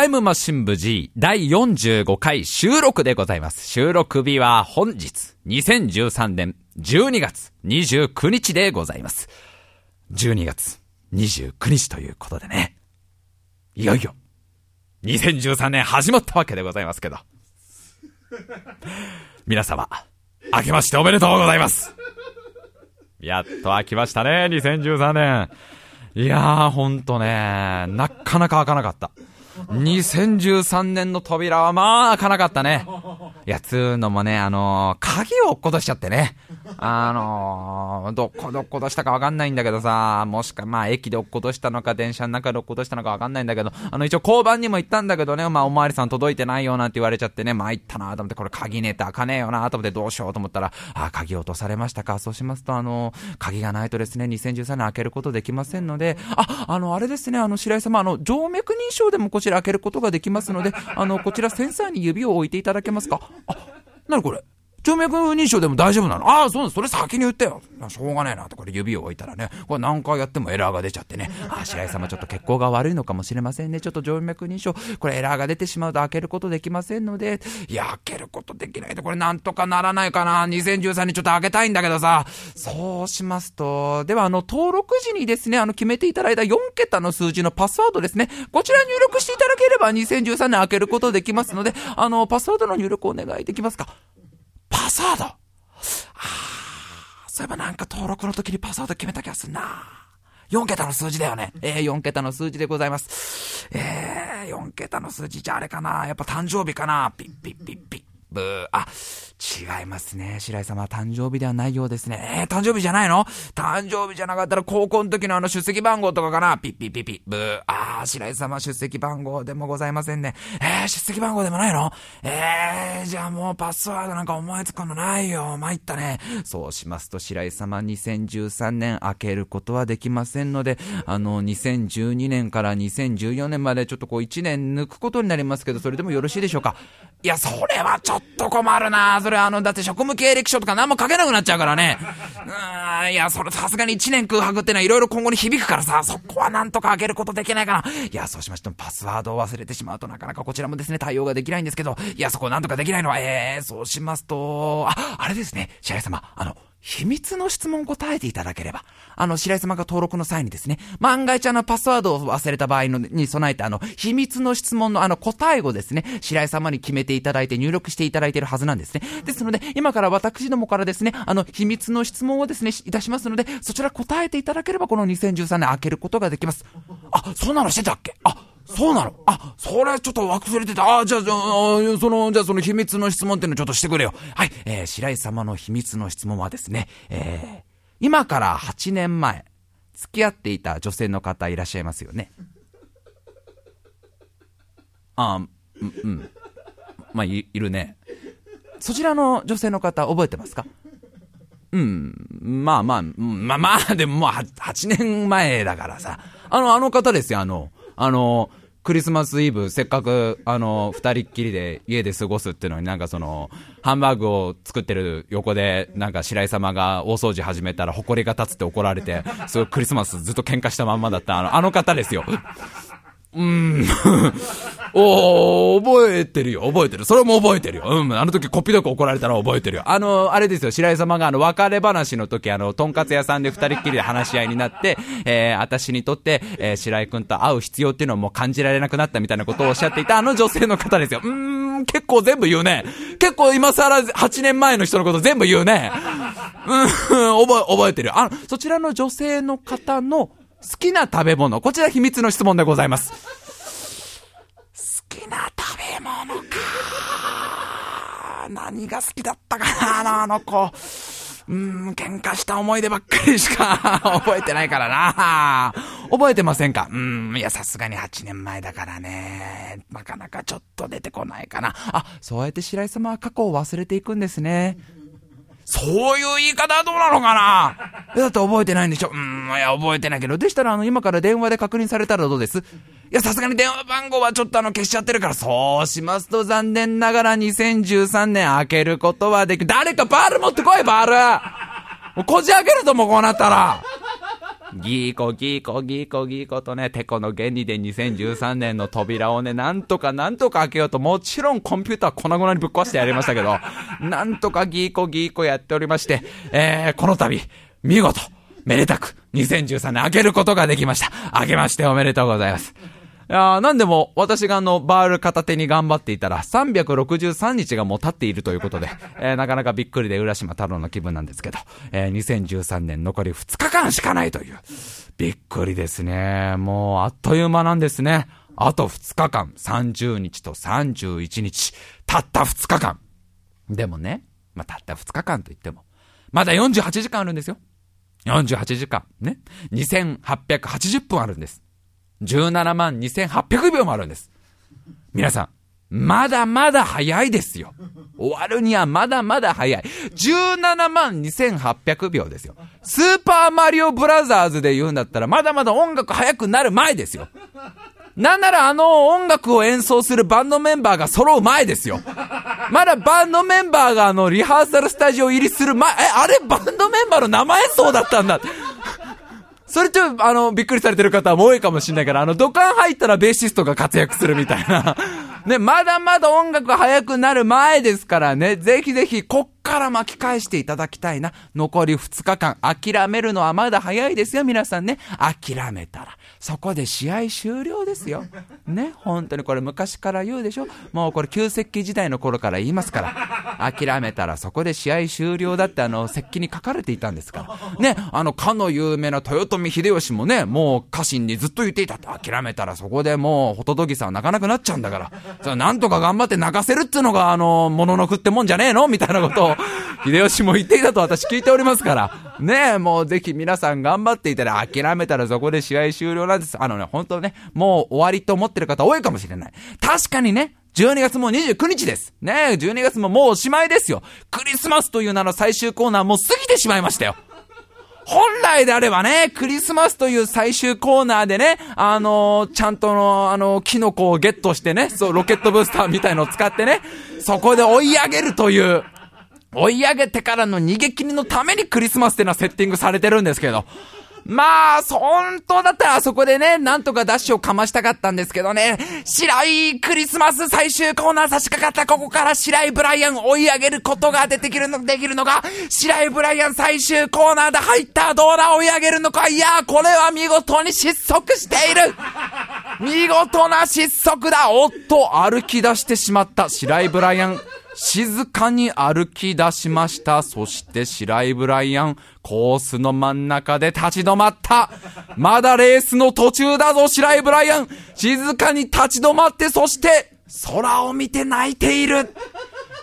タイムマシン部 G 第45回収録でございます。収録日は本日、2013年12月29日でございます。12月29日ということでね。いよいよ、2013年始まったわけでございますけど。皆様、明けましておめでとうございますやっと開きましたね、2013年。いやー、ほんとね、なかなか開かなかった。2013年の扉はまあ開かなかったね。いや、つうのもね、あのー、鍵を落っことしちゃってね。あのー、どこで落っことしたかわかんないんだけどさ、もしか、まあ駅で落っことしたのか、電車の中で落っことしたのかわかんないんだけど、あの一応交番にも行ったんだけどね、まあおまわりさん届いてないよなんて言われちゃってね、まあ行ったなと思って、これ鍵ねえて開かねえよなと思ってどうしようと思ったら、あ、鍵落とされましたか。そうしますと、あのー、鍵がないとですね、2013年開けることできませんので、あ、あの、あれですね、あの、白井様、あの、静脈認証でもこちら開けることができますので、あの、こちらセンサーに指を置いていただけますか？あ、なにこれ。静脈認証でも大丈夫なの？ああ、そうです。それ先に言ってよ。しょうがねえなって、これ指を置いたらね、これ何回やってもエラーが出ちゃってね。ああ、白井様ちょっと血行が悪いのかもしれませんね。ちょっと静脈認証、これエラーが出てしまうと開けることできませんので、いや、開けることできないと、これなんとかならないかな。2013にちょっと開けたいんだけどさ。そうしますと、ではあの、登録時にですね、あの、決めていただいた4桁の数字のパスワードですね。こちら入力していただければ2013年開けることできますので、あの、パスワードの入力お願いできますか？パスワードああ、そういえばなんか登録の時にパスワード決めた気がするな。4桁の数字だよね。えー、4桁の数字でございます。えー、4桁の数字じゃあれかな。やっぱ誕生日かな。ピッピッピッピッ。ブー。あ、違いますね。白井様、誕生日ではないようですね。えー、誕生日じゃないの？誕生日じゃなかったら高校の時のあの出席番号とかかな？ピッピッピッピッ。ブー。あー、白井様、出席番号でもございませんね。えー、出席番号でもないの？えー、じゃあもうパスワードなんか思いつくのないよ。参ったね。そうしますと、白井様、2013年開けることはできませんので、あの、2012年から2014年までちょっとこう1年抜くことになりますけど、それでもよろしいでしょうか？いや、それはちょっと困るな。それあの、だって職務経歴書とか何も書けなくなっちゃうからね。うん、いや、それさすがに1年空白ってのはいろいろ今後に響くからさ、そこはなんとか開けることできないかな。いや、そうしましてもパスワードを忘れてしまうとなかなかこちらもですね、対応ができないんですけど、いや、そこなんとかできないのは、えー、そうしますと、あ、あれですね、白井様、あの、秘密の質問答えていただければ、あの、白井様が登録の際にですね、万が一あの、パスワードを忘れた場合のに備えて、あの、秘密の質問のあの、答えをですね、白井様に決めていただいて入力していただいているはずなんですね。ですので、今から私どもからですね、あの、秘密の質問をですね、いたしますので、そちら答えていただければ、この2013年開けることができます。あ、そんなのしてたっけ？あ、そうなの？あ、それちょっと忘れてた。あ、じゃあ、じゃあ、その、じゃあその秘密の質問っていうのちょっとしてくれよ。はい、えー、白井様の秘密の質問はですね、えー、今から8年前、付き合っていた女性の方いらっしゃいますよね？あ、うん、うん。まあ、い、いるね。そちらの女性の方覚えてますか？うん。まあまあ、まあまあ、でももう8年前だからさ。あの、あの方ですよ、あの、あの、クリスマスイブ、せっかく、あの、二人っきりで家で過ごすっていうのになんかその、ハンバーグを作ってる横で、なんか白井様が大掃除始めたら埃が立つって怒られて、すごいクリスマスずっと喧嘩したまんまだったあの、あの方ですよ。うん。おー、覚えてるよ、覚えてる。それも覚えてるよ。うん、あの時こっぴどく怒られたの覚えてるよ。あの、あれですよ、白井様があの、別れ話の時、あの、とんかつ屋さんで二人っきりで話し合いになって、えー、私にとって、えー、白井くんと会う必要っていうのをもう感じられなくなったみたいなことをおっしゃっていたあの女性の方ですよ。うーん、結構全部言うね。結構今更8年前の人のこと全部言うね。うん、覚え、覚えてる。あの、そちらの女性の方の、好きな食べ物。こちら秘密の質問でございます。好きな食べ物か。何が好きだったかな、あの子。うん、喧嘩した思い出ばっかりしか 覚えてないからな。覚えてませんか？うん、いや、さすがに8年前だからね。なかなかちょっと出てこないかな。あ、そうやって白井様は過去を忘れていくんですね。そういう言い方はどうなのかな？だって覚えてないんでしょ？うん、いや、覚えてないけど。でしたら、あの、今から電話で確認されたらどうです？いや、さすがに電話番号はちょっとあの、消しちゃってるから、そうしますと残念ながら2013年開けることはでき。誰かバール持ってこい、バールもうこじ開けるともうこうなったら。ギーコギーコギーコギーコとね、テコの原理で2013年の扉をね、なんとかなんとか開けようと、もちろんコンピューター粉々にぶっ壊してやりましたけど、なんとかギーコギーコやっておりまして、えー、この度、見事、めでたく、2013年開けることができました。開けましておめでとうございます。なんでも、私があの、バール片手に頑張っていたら、363日がもう経っているということで、えー、なかなかびっくりで浦島太郎の気分なんですけど、えー、2013年残り2日間しかないという。びっくりですね。もう、あっという間なんですね。あと2日間、30日と31日、たった2日間。でもね、まあ、たった2日間といっても、まだ48時間あるんですよ。48時間。ね。2880分あるんです。17万2800秒もあるんです。皆さん、まだまだ早いですよ。終わるにはまだまだ早い。17万2800秒ですよ。スーパーマリオブラザーズで言うんだったら、まだまだ音楽早くなる前ですよ。なんならあの音楽を演奏するバンドメンバーが揃う前ですよ。まだバンドメンバーがあのリハーサルスタジオ入りする前、え、あれバンドメンバーの生演奏だったんだ。それちょあの、びっくりされてる方も多いかもしれないから、あの、土管入ったらベーシストが活躍するみたいな。ね、まだまだ音楽早くなる前ですからね、ぜひぜひ、こっから巻き返していただきたいな。残り2日間、諦めるのはまだ早いですよ、皆さんね。諦めたら、そこで試合終了ですよ。ね、本当にこれ昔から言うでしょもうこれ旧石器時代の頃から言いますから。諦めたらそこで試合終了だってあの、石器に書かれていたんですから。ね、あの、かの有名な豊臣秀吉もね、もう家臣にずっと言っていたって。諦めたらそこでもう、ホトトギさん泣かなくなっちゃうんだから。そなんとか頑張って泣かせるっていうのが、あの、もののくってもんじゃねえの？みたいなことを、秀吉も言っていたと私聞いておりますから。ねえ、もうぜひ皆さん頑張っていたら諦めたらそこで試合終了なんです。あのね、本当ね、もう終わりと思ってる方多いかもしれない。確かにね、12月も29日です。ね、12月ももうおしまいですよ。クリスマスという名の最終コーナーもう過ぎてしまいましたよ。本来であればね、クリスマスという最終コーナーでね、あのー、ちゃんとの、あのー、キノコをゲットしてね、そう、ロケットブースターみたいのを使ってね、そこで追い上げるという、追い上げてからの逃げ切りのためにクリスマスっていうのはセッティングされてるんですけど、まあ、本当だったらあそこでね、なんとかダッシュをかましたかったんですけどね、白いクリスマス最終コーナー差し掛かったここから白いブライアン追い上げることが出てきるの、できるのが、白いブライアン最終コーナーで入ったどうだ追い上げるのか。いやこれは見事に失速している。見事な失速だ。おっと、歩き出してしまった白いブライアン。静かに歩き出しました。そして白井ブライアン、コースの真ん中で立ち止まった。まだレースの途中だぞ、白井ブライアン。静かに立ち止まって、そして、空を見て泣いている。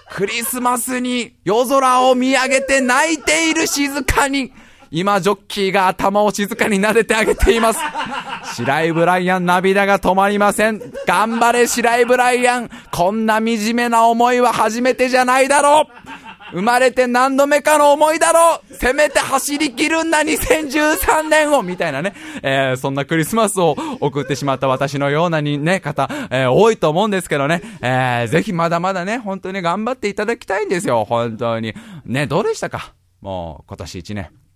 クリスマスに夜空を見上げて泣いている静かに。今、ジョッキーが頭を静かに撫でてあげています。白井ブライアン、涙が止まりません。頑張れ、白井ブライアン。こんな惨めな思いは初めてじゃないだろう。生まれて何度目かの思いだろうせめて走り切るんだ2013年をみたいなね、えー、そんなクリスマスを送ってしまった私のようなにね、方、えー、多いと思うんですけどね、えー、ぜひまだまだね、本当に頑張っていただきたいんですよ、本当に。ね、どうでしたか？もう、今年1年。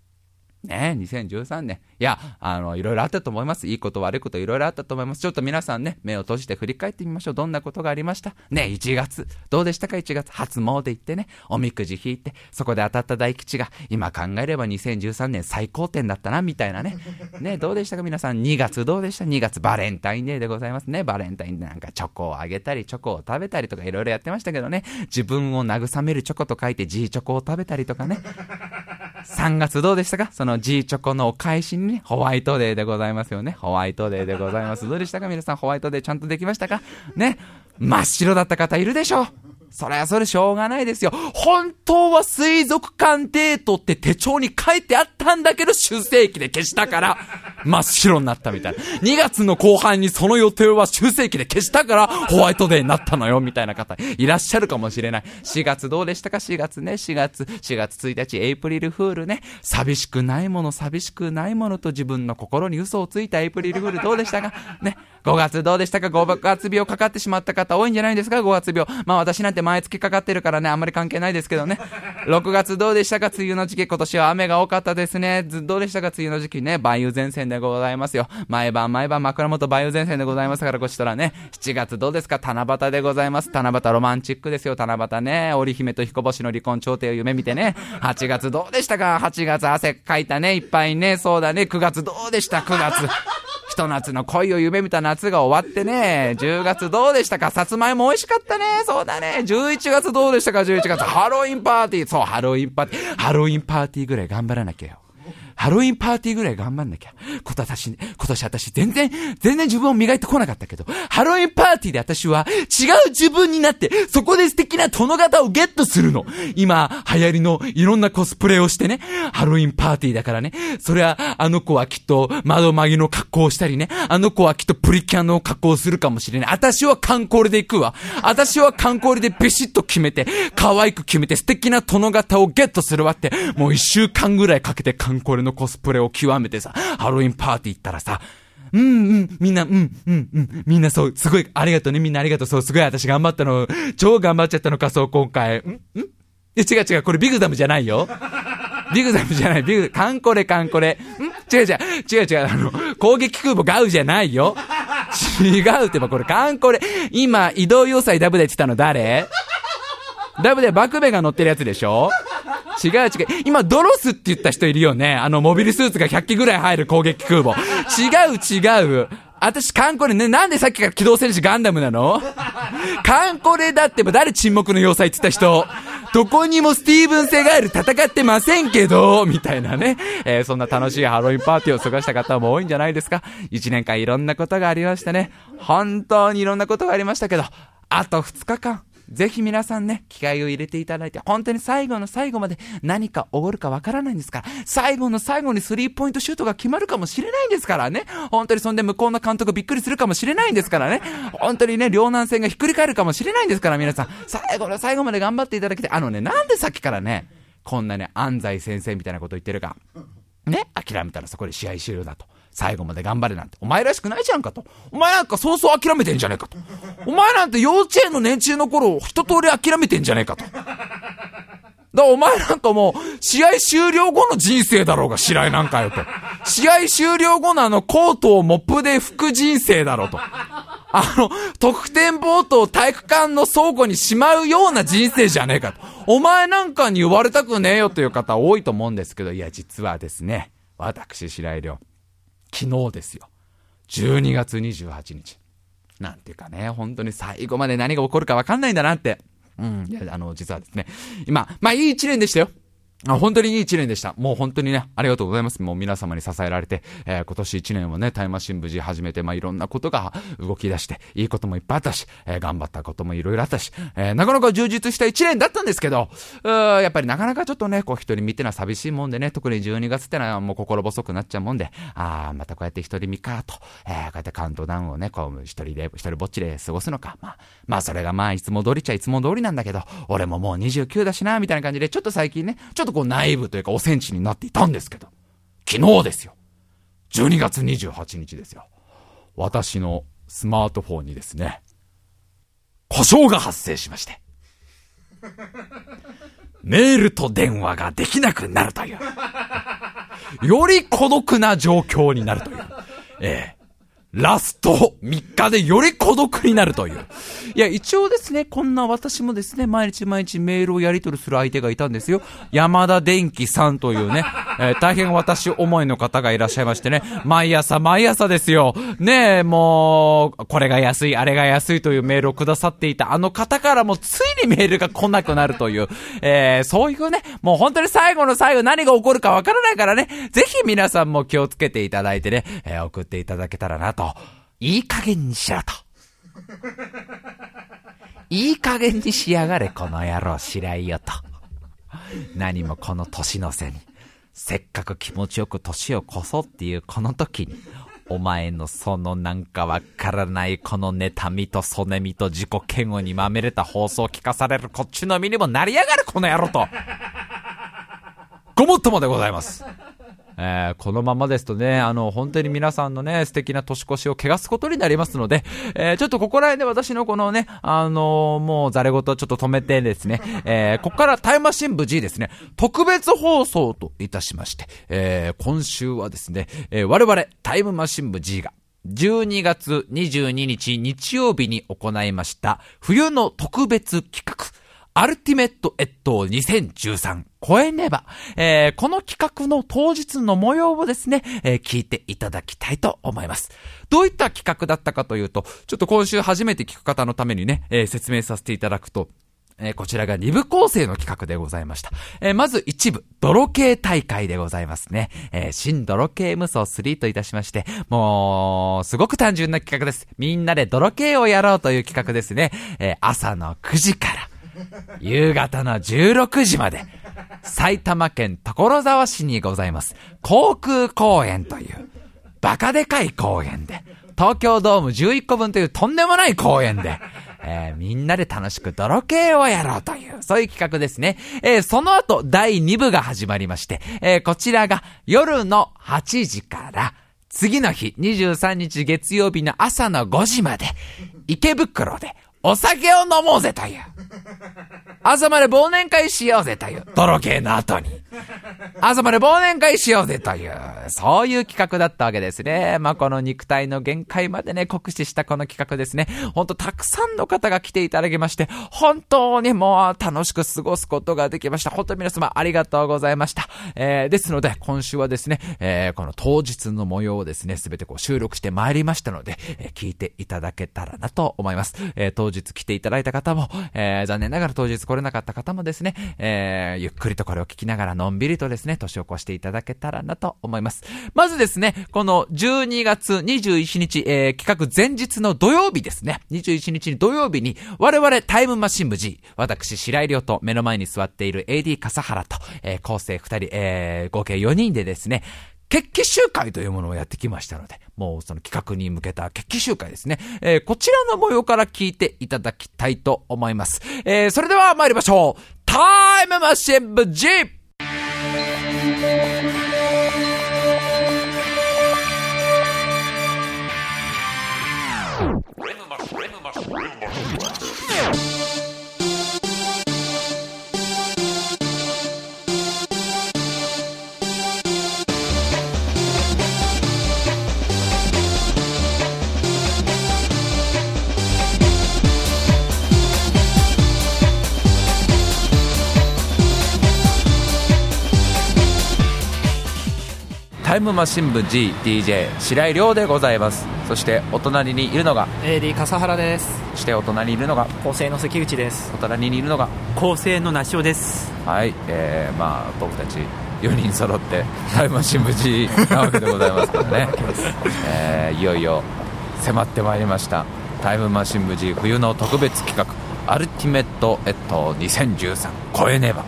ね2013年。いや、あの、いろいろあったと思います。いいこと悪いこといろいろあったと思います。ちょっと皆さんね、目を閉じて振り返ってみましょう。どんなことがありました？ね、1月。どうでしたか ?1 月。初詣行ってね、おみくじ引いて、そこで当たった大吉が、今考えれば2013年最高点だったな、みたいなね。ね、どうでしたか？皆さん。2月どうでした ?2 月バレンタインデーでございますね。バレンタインデーなんかチョコをあげたり、チョコを食べたりとかいろいろやってましたけどね。自分を慰めるチョコと書いて G チョコを食べたりとかね。3月どうでしたか？その G チョコのお返しにね、ホワイトデーでございますよね。ホワイトデーでございます。どうでしたか？皆さん、ホワイトデーちゃんとできましたか？ね？真っ白だった方いるでしょうそれはそれしょうがないですよ。本当は水族館デートって手帳に書いてあったんだけど、修正機で消したから、真っ白になったみたいな。2月の後半にその予定は修正機で消したから、ホワイトデーになったのよ、みたいな方いらっしゃるかもしれない。4月どうでしたか ?4 月ね、4月、4月1日、エイプリルフールね。寂しくないもの、寂しくないものと自分の心に嘘をついたエイプリルフールどうでしたか？ね。5月どうでしたか ?5 月病かかってしまった方多いんじゃないですか ?5 月病。まあ私なんて毎月かかってるからね、あんまり関係ないですけどね。6月どうでしたか？梅雨の時期、今年は雨が多かったですね。どうでしたか？梅雨の時期ね、梅雨前線でございますよ。毎晩毎晩枕元梅雨前線でございますから、こちとらね。7月どうですか？七夕でございます。七夕ロマンチックですよ、七夕ね。織姫と彦星の離婚調停を夢見てね。8月どうでしたか ?8 月汗かいたね、いっぱいね。そうだね。9月どうでした ?9 月。と夏の恋を夢見た夏が終わってね、10月どうでしたか？さつまいも美味しかったね。そうだね。11月どうでしたか ?11 月。ハロウィンパーティー。そう、ハロウィンパーティー。ハロウィンパーティーぐらい頑張らなきゃよ。ハロウィンパーティーぐらい頑張んなきゃ。今年、今年私全然、全然自分を磨いてこなかったけど、ハロウィンパーティーで私は違う自分になって、そこで素敵な殿方をゲットするの。今、流行りのいろんなコスプレをしてね、ハロウィンパーティーだからね、それはあの子はきっと窓マギの格好をしたりね、あの子はきっとプリキュアの格好をするかもしれない。私はカンコレで行くわ。私はカンコレでビシッと決めて、可愛く決めて素敵な殿方をゲットするわって、もう一週間ぐらいかけてカンコレのコスプレを極めてさ、ハロウィンパーティー行ったらさ、うんうん、みんな、うん、うん、うん、みんなそう、すごい、ありがとうね、みんなありがとう、そう、すごい私頑張ったの、超頑張っちゃったのか、そう、今回。んん？違う違う、これビグザムじゃないよ。ビグザムじゃない、ビグ、カンコレカンコレ。ん？違う違う、違う違う、あの、攻撃空母ガウじゃないよ。違うってば、これカンコレ。今、移動要塞ダブで言ってたの誰？ダブでバクベが乗ってるやつでしょ？違う違う。今、ドロスって言った人いるよね。あの、モビルスーツが100機ぐらい入る攻撃空母。違う違う。私、カンコレね、なんでさっきから機動戦士ガンダムなの？カンコレだってば誰沈黙の要塞って言った人？どこにもスティーブン・セガール戦ってませんけど、みたいなね。えー、そんな楽しいハロウィンパーティーを過ごした方も多いんじゃないですか？一年間いろんなことがありましたね。本当にいろんなことがありましたけど、あと2日間。ぜひ皆さんね、機会を入れていただいて、本当に最後の最後まで何かおごるかわからないんですから、最後の最後にスリーポイントシュートが決まるかもしれないんですからね。本当にそんで向こうの監督びっくりするかもしれないんですからね。本当にね、両南戦がひっくり返るかもしれないんですから、皆さん。最後の最後まで頑張っていただきたい。あのね、なんでさっきからね、こんなね、安西先生みたいなこと言ってるか。ね、諦めたらそこで試合終了だと。最後まで頑張れなんて。お前らしくないじゃんかと。お前なんか早々諦めてんじゃねえかと。お前なんて幼稚園の年中の頃、一通り諦めてんじゃねえかと。だお前なんかもう、試合終了後の人生だろうが、試合なんかよと。試合終了後のあの、コートをモップで拭く人生だろうと。あの、得点ボートを体育館の倉庫にしまうような人生じゃねえかと。お前なんかに言われたくねえよという方多いと思うんですけど、いや、実はですね、私、白井亮。昨日ですよ。12月28日。なんていうかね、本当に最後まで何が起こるかわかんないんだなって。うん。いや、あの、実はですね、今、まあいい一年でしたよ。あ本当にいい一年でした。もう本当にね、ありがとうございます。もう皆様に支えられて、えー、今年一年をね、タイムマシン無事始めて、まあ、いろんなことが動き出して、いいこともいっぱいあったし、えー、頑張ったこともいろいろあったし、えー、なかなか充実した一年だったんですけど、うやっぱりなかなかちょっとね、こう一人見てのは寂しいもんでね、特に12月ってのはもう心細くなっちゃうもんで、ああ、またこうやって一人見かと、えー、こうやってカウントダウンをね、こう一人で、一人ぼっちで過ごすのか。まあ、まあそれがまあいつも通りちゃいつも通りなんだけど、俺ももう29だしな、みたいな感じで、ちょっと最近ね、ちょっとこう内部というかおセンチになっていたんですけど、昨日ですよ。12月28日ですよ。私のスマートフォンにですね、故障が発生しまして。メールと電話ができなくなるという。より孤独な状況になるという。ええ。ラスト3日でより孤独になるという。いや、一応ですね、こんな私もですね、毎日毎日メールをやり取りする相手がいたんですよ。山田電機さんというね、えー、大変私思いの方がいらっしゃいましてね、毎朝毎朝ですよ。ねえ、もう、これが安い、あれが安いというメールをくださっていたあの方からもついにメールが来なくなるという、えー、そういうね、もう本当に最後の最後何が起こるかわからないからね、ぜひ皆さんも気をつけていただいてね、えー、送っていただけたらなとと、いい加減にしろと。いい加減にしやがれ、この野郎、白井よと。何もこの年の瀬に、せっかく気持ちよく年を越そうっていうこの時に、お前のそのなんかわからないこの妬みとそねみと自己嫌悪にまみれた放送を聞かされるこっちの身にもなりやがるこの野郎と。ごもっともでございます。えーこのままですとね、あの、本当に皆さんのね、素敵な年越しを汚すことになりますので、えーちょっとここら辺で私のこのね、あのもうざれ言ちょっと止めてですね、えーここからタイムマシン部 G ですね、特別放送といたしまして、えー今週はですね、えー我々タイムマシン部 G が、12月22日日曜日に行いました冬の特別企画。アルティメット越冬2013超えねば、えーこの企画の当日の模様をですね、えー聞いていただきたいと思います。どういった企画だったかというと、ちょっと今週初めて聞く方のためにね、えー説明させていただくと、えーこちらが2部構成の企画でございました。えーまず1部、泥系大会でございますね。えー新泥系無双3といたしまして、もう、すごく単純な企画です。みんなで泥系をやろうという企画ですね。えー朝の9時から、夕方の16時まで、埼玉県所沢市にございます、航空公園という、バカでかい公園で、東京ドーム11個分というとんでもない公園で、えーみんなで楽しく泥系をやろうという、そういう企画ですね。えーその後、第2部が始まりまして、えーこちらが夜の8時から、次の日、23日月曜日の朝の5時まで、池袋でお酒を飲もうぜという。朝まで忘年会しようぜという。泥系の後に。朝まで忘年会しようぜという、そういう企画だったわけですね。まあ、この肉体の限界までね、酷使したこの企画ですね。ほんとたくさんの方が来ていただきまして、本当にもう楽しく過ごすことができました。本当に皆様ありがとうございました。えー、ですので、今週はですね、えー、この当日の模様をですね、すべてこう収録してまいりましたので、えー聞いていただけたらなと思います。えー当日来ていただいた方も、えー残念ながら当日来れなかった方もですね、えーゆっくりとこれを聞きながらのんびりとですね、年を越していただけたらなと思います。まずですね、この12月21日、えー企画前日の土曜日ですね、21日に土曜日に、我々タイムマシン部 G、私白井亮と目の前に座っている AD 笠原と、えー構成2人、えー合計4人でですね、決起集会というものをやってきましたので、もうその企画に向けた決起集会ですね。えーこちらの模様から聞いていただきたいと思います。えーそれでは参りましょうタイムマシン部 G! Rhythm, rhythm, rhythm. タイムマシン部 GDJ 白井亮でございます。そしてお隣にいるのが、AD 笠原です。そしてお隣にいるのが、構成の関口です。お隣にいるのが、構成の梨尾です。はい、えー、まあ僕たち4人揃ってタイムマシン部 G なわけでございますからね、えーいよいよ迫ってまいりましたタイムマシン部 G 冬の特別企画アルティメットエット2013超えねば、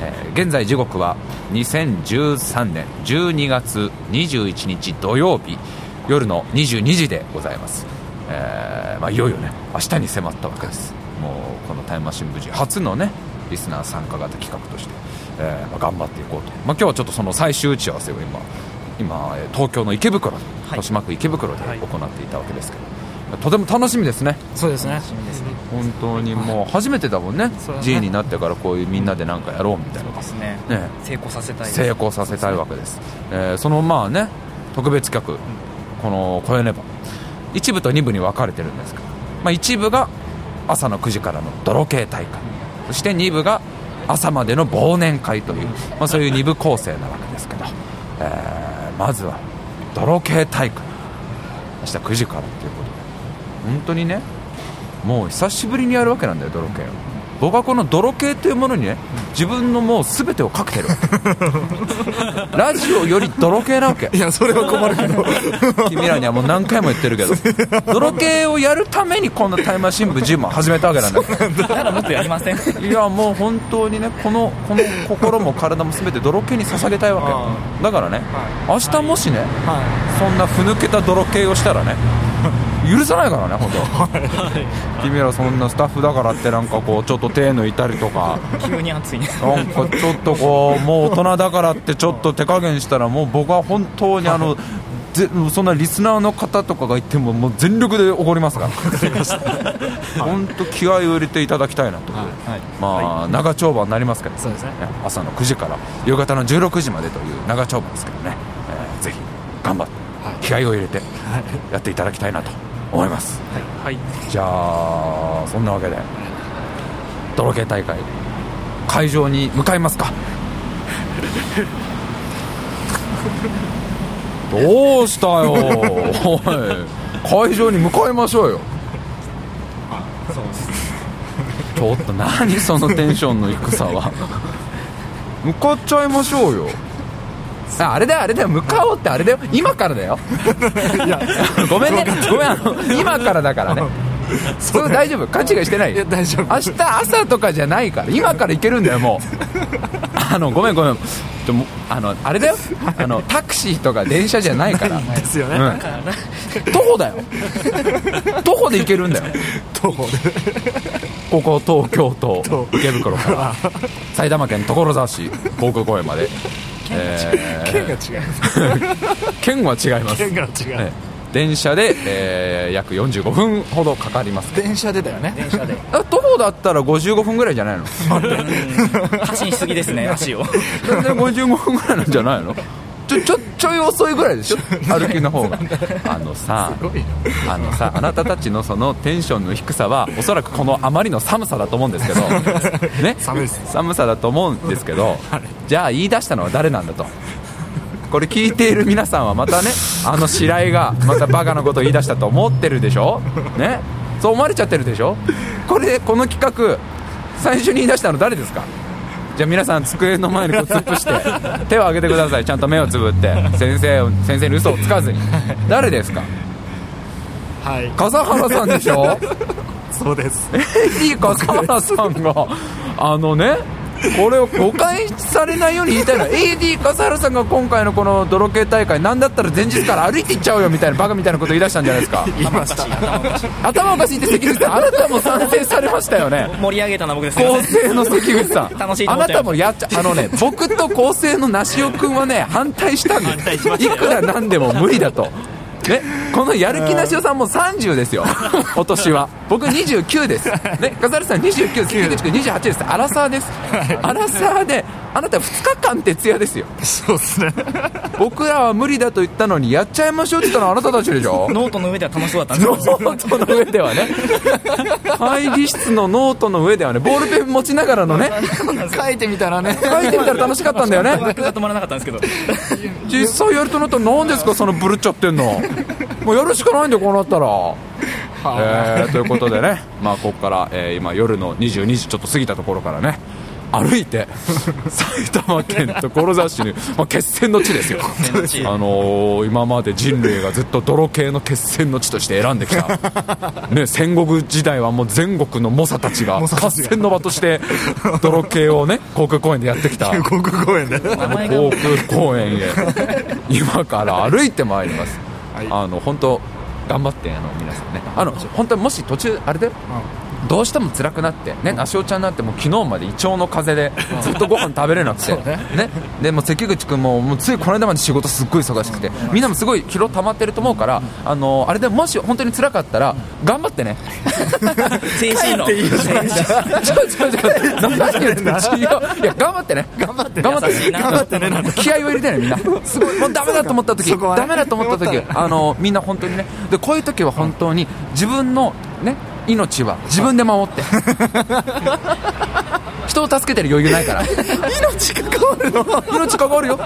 えー現在時刻は2013年12月21日土曜日夜の22時でございます、えーまあ、いよいよね明日に迫ったわけです。もうこのタイムマシン初のねリスナー参加型企画として、えーまあ、頑張っていこうと、まあ、今日はちょっとその最終打ち合わせを今今えー東京の池袋で、はい。豊島区池袋ではい。行っていたわけですけど、とても楽しみですね。そうですね。本当にもう初めてだもんね。ね。G になってからこういうみんなでなんかやろうみたいな。ですね。ね。成功させたい成功させたいわけです、えーそのまあね特別企画、この「超えねば」一部と二部に分かれてるんですけど、まあ、一部が朝の9時からの泥系大会。そして二部が朝までの忘年会という、まあ、そういう二部構成なわけですけど、えーまずは泥系大会。明日9時からということで本当にねもう久しぶりにやるわけなんだよ泥系を。僕はこの泥系というものにね自分のもう全てをかけてるわけ。ラジオより泥系なわけ。いやそれは困るけど。君らにはもう何回も言ってるけど。泥系をやるためにこんなタイムマシン部ジムを始めたわけなんだけならもっとやりません。どいやもう本当にねこのこの心も体も全て泥系に捧げたいわけ。だからね明日もしねはそんなふぬけた泥系をしたらね許さないからね本当。君らそんなスタッフだからってなんかこうちょっと手抜いたりとか。急に暑いね。なんかちょっとこうもう大人だからってちょっと手加減したらもう僕は本当にあのぜそんなリスナーの方とかがいてももう全力で怒りますから。本当気合を入れていただきたいなと、はい。まあ長丁場になりますけど、ね。朝の9時から夕方の16時までという長丁場ですけどね、えーぜひ頑張って気合を入れてやっていただきたいなと思います、はい。じゃあそんなわけで泥系大会会場に向かいますか。どうしたよ。おい会場に向かいましょうよ。ちょっと何そのテンションの低さは。向かっちゃいましょうよああれだよあれだよ向かおうってあれだよ。今からだよ。ごめんね。ごめんあの今からだからね。それ大丈夫勘違いしてない？いや大丈夫。明日朝とかじゃないから。今から行けるんだよもう。あのごめんごめん。あのあれだよ。あのタクシーとか電車じゃないから。ですよね、うん。徒歩だよ。徒歩で行けるんだよ。徒歩。でここ東京都池袋から。埼玉県所沢市航空公園まで。えー県が違う。県は違います。県が違う、ええ電車で、えー約45分ほどかかります。電車でだよね。電車で。あ徒歩だったら55分ぐらいじゃないの？発信しすぎですね足を。全然55分ぐらいなんじゃないの？ちょちょちょい遅いぐらいでしょ？歩きの方が。あのさあのさあなたたちのそのテンションの低さはおそらくこのあまりの寒さだと思うんですけど。ね？寒いです。寒さだと思うんですけど じゃあ言い出したのは誰なんだと。これ聞いている皆さんはまたねあの白井がまたバカなことを言い出したと思ってるでしょ？ね？そう思われちゃってるでしょ？これこの企画最初に言い出したの誰ですか？じゃあ皆さん机の前にこう突っ伏して 手を挙げてください。ちゃんと目をつぶって。先生を先生に嘘をつかずに。誰ですか？はい。笠原さんでしょ？そうです。いい笠原さんが。あのねこれを誤解されないように言いたいのは AD 笠原さんが今回のこの泥系大会なんだったら前日から歩いていっちゃうよみたいなバカみたいなこと言い出したんじゃないですか。頭おかしいって関口さんあなたも賛成されましたよね。盛り上げたのは僕です構成の関口さん。楽しいとあなたもやっちゃあのね僕と構成の梨尾君はね反対したんです。いくらなんでも無理だとね、このやる気なしおっさんも30ですよ、今年は。僕29です。ね、笠原さん29、関口君28です。アラサーです。アラサーで、あなた2日間徹夜ですよ。そうですね。僕らは無理だと言ったのに、やっちゃいましょうって言ったのはあなたたちでしょ？ノートの上では楽しそうだったノートの上ではね、会議室のノートの上ではね、ボールペン持ちながらのね、書いてみたらね。書いてみたら楽しかったんだよね。僕が止まらなかったんですけど実際やるとなったら何ですか？そのブルっちゃってんの。もうやるしかないんだよこうなったら、えーということでね。まあここから、えー今夜の22時ちょっと過ぎたところからね歩いて 埼玉県所沢市に、まあ、決戦の地ですよ。あのー今まで人類がずっと泥系の決戦の地として選んできた、ね、戦国時代はもう全国の猛者たちが合戦の場として泥系をね航空公園でやってきた。航空公園で。航空公園へ。今から歩いてまいります、はい。あの本当頑張ってあの皆さんね。あの本当にもし途中あれで？どうしても辛くなってね梨尾ちゃんになってもう昨日まで胃腸の風邪でずっとご飯食べれなくて、ね。でもう関口君ももうついこの間まで仕事すっごい忙しくてみんなもすごい疲労溜まってると思うからあのあれでもし本当に辛かったら頑張ってね。精神論ちょちょちょ何言ってんの違ういや頑張ってね。頑張って頑張って頑張ってね。気合を入れてねみんな。すごい。もうダメだと思った時、ね。ダメだと思った時あのみんな本当にね。でこういう時は本当に自分のね命は。自分で守って。人を助けてる余裕ないから。命関わるの？命関わるよ。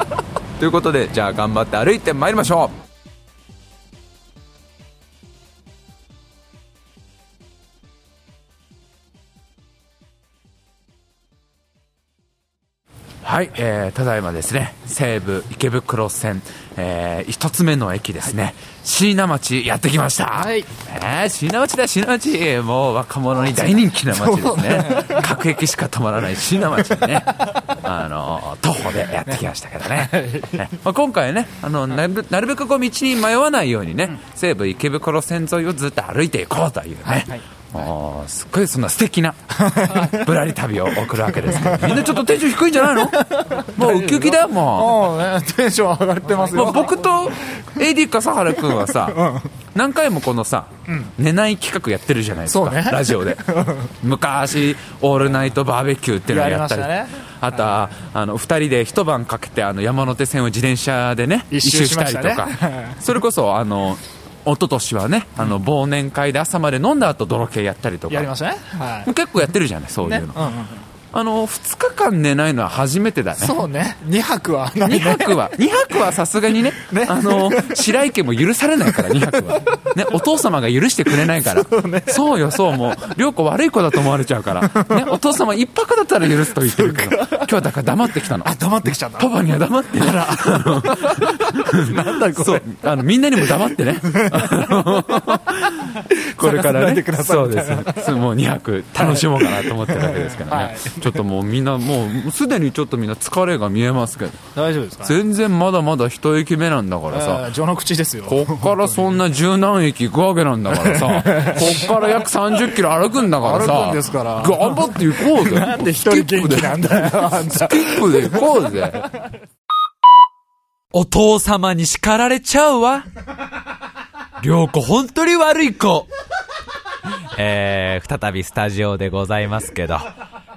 ということでじゃあ頑張って歩いてまいりましょうはい、えーただいまですね西武池袋線、えー一つ目の駅ですね、椎名町やってきました、はい。えー椎名町だ椎名町。もう若者に大人気な町ですね。各駅しか止まらない椎名町にね。あの徒歩でやってきましたけどね、ねまあ、今回ねあのなるなるべくこう道に迷わないようにね、西武池袋線沿いをずっと歩いていこうというね、もうすっごいそんな素敵な ぶらり旅を送るわけですけどみんなちょっとテンション低いんじゃないの？もうウキウキだよもう。テンション上がってますよ。まあ、僕と AD 笠原君はさ、何回もこのさ、寝ない企画やってるじゃないですか、ラジオで。昔「オールナイトバーベキュー」っていうのをやったり。あとはあの2人で一晩かけてあの山手線を自転車でね。一周したりとか。それこそあの一昨年はねあの忘年会で朝まで飲んだ後泥系やったりとか。やりましたね。はい。結構やってるじゃないそういうの、ね。うんうんあの2日間寝ないのは初めてだねそうね2泊はない2泊は、2泊はさすがにね、ねあの、白池も許されないから、2泊は。ね、お父様が許してくれないから。そう,、よ、そう、もう、涼子悪い子だと思われちゃうから。ね、お父様1泊だったら許すと言ってるけど、今日はだから黙ってきたの。あ黙ってきちゃったパパには黙ってね。なんだこそう、あの、みんなにも黙ってね。これからねそうです。もう2泊楽しもうかなと思ってるわけですからね。はいちょっともうみんな、もうすでにちょっとみんな疲れが見えますけど。大丈夫ですか？全然まだまだ一駅目なんだからさ、えー序の口ですよこっからそんな十何駅行くわけなんだからさ、こっから約30キロ歩くんだからさ、歩くんですから頑張って行こうぜ。なんで一人元気なんだよあんたスキップで行こうぜ。お父様に叱られちゃうわ。りょうこ、本当に悪い子。えー、再びスタジオでございますけど。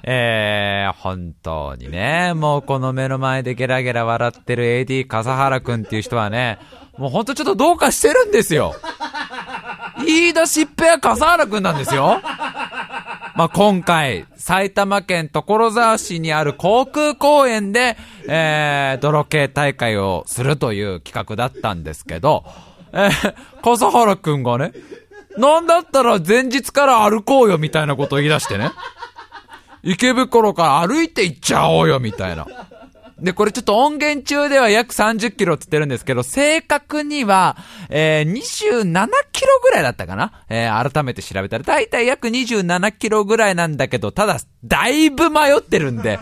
えー、本当にね、もうこの目の前でゲラゲラ笑ってる AD 笠原くんっていう人はね、もう本当ちょっとどうかしてるんですよ。言い出しっぺは笠原くんなんですよ。まあ、今回、埼玉県所沢市にある航空公園で、えー、泥系大会をするという企画だったんですけど、えー、笠原くんがね、なんだったら前日から歩こうよみたいなことを言い出してね。池袋から歩いて行っちゃおうよみたいな。で、これちょっと音源中では約30キロって言ってるんですけど、正確には、えー、27キロぐらいだったかな？えー、改めて調べたら、だいたい約27キロぐらいなんだけど、ただ、だいぶ迷ってるんで、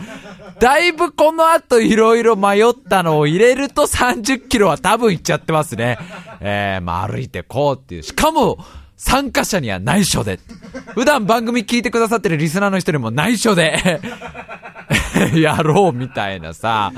だいぶこの後いろいろ迷ったのを入れると30キロは多分いっちゃってますね。えー、まあ歩いてこうっていう。しかも、参加者には内緒で。普段番組聞いてくださってるリスナーの人にも内緒で、やろうみたいなさ。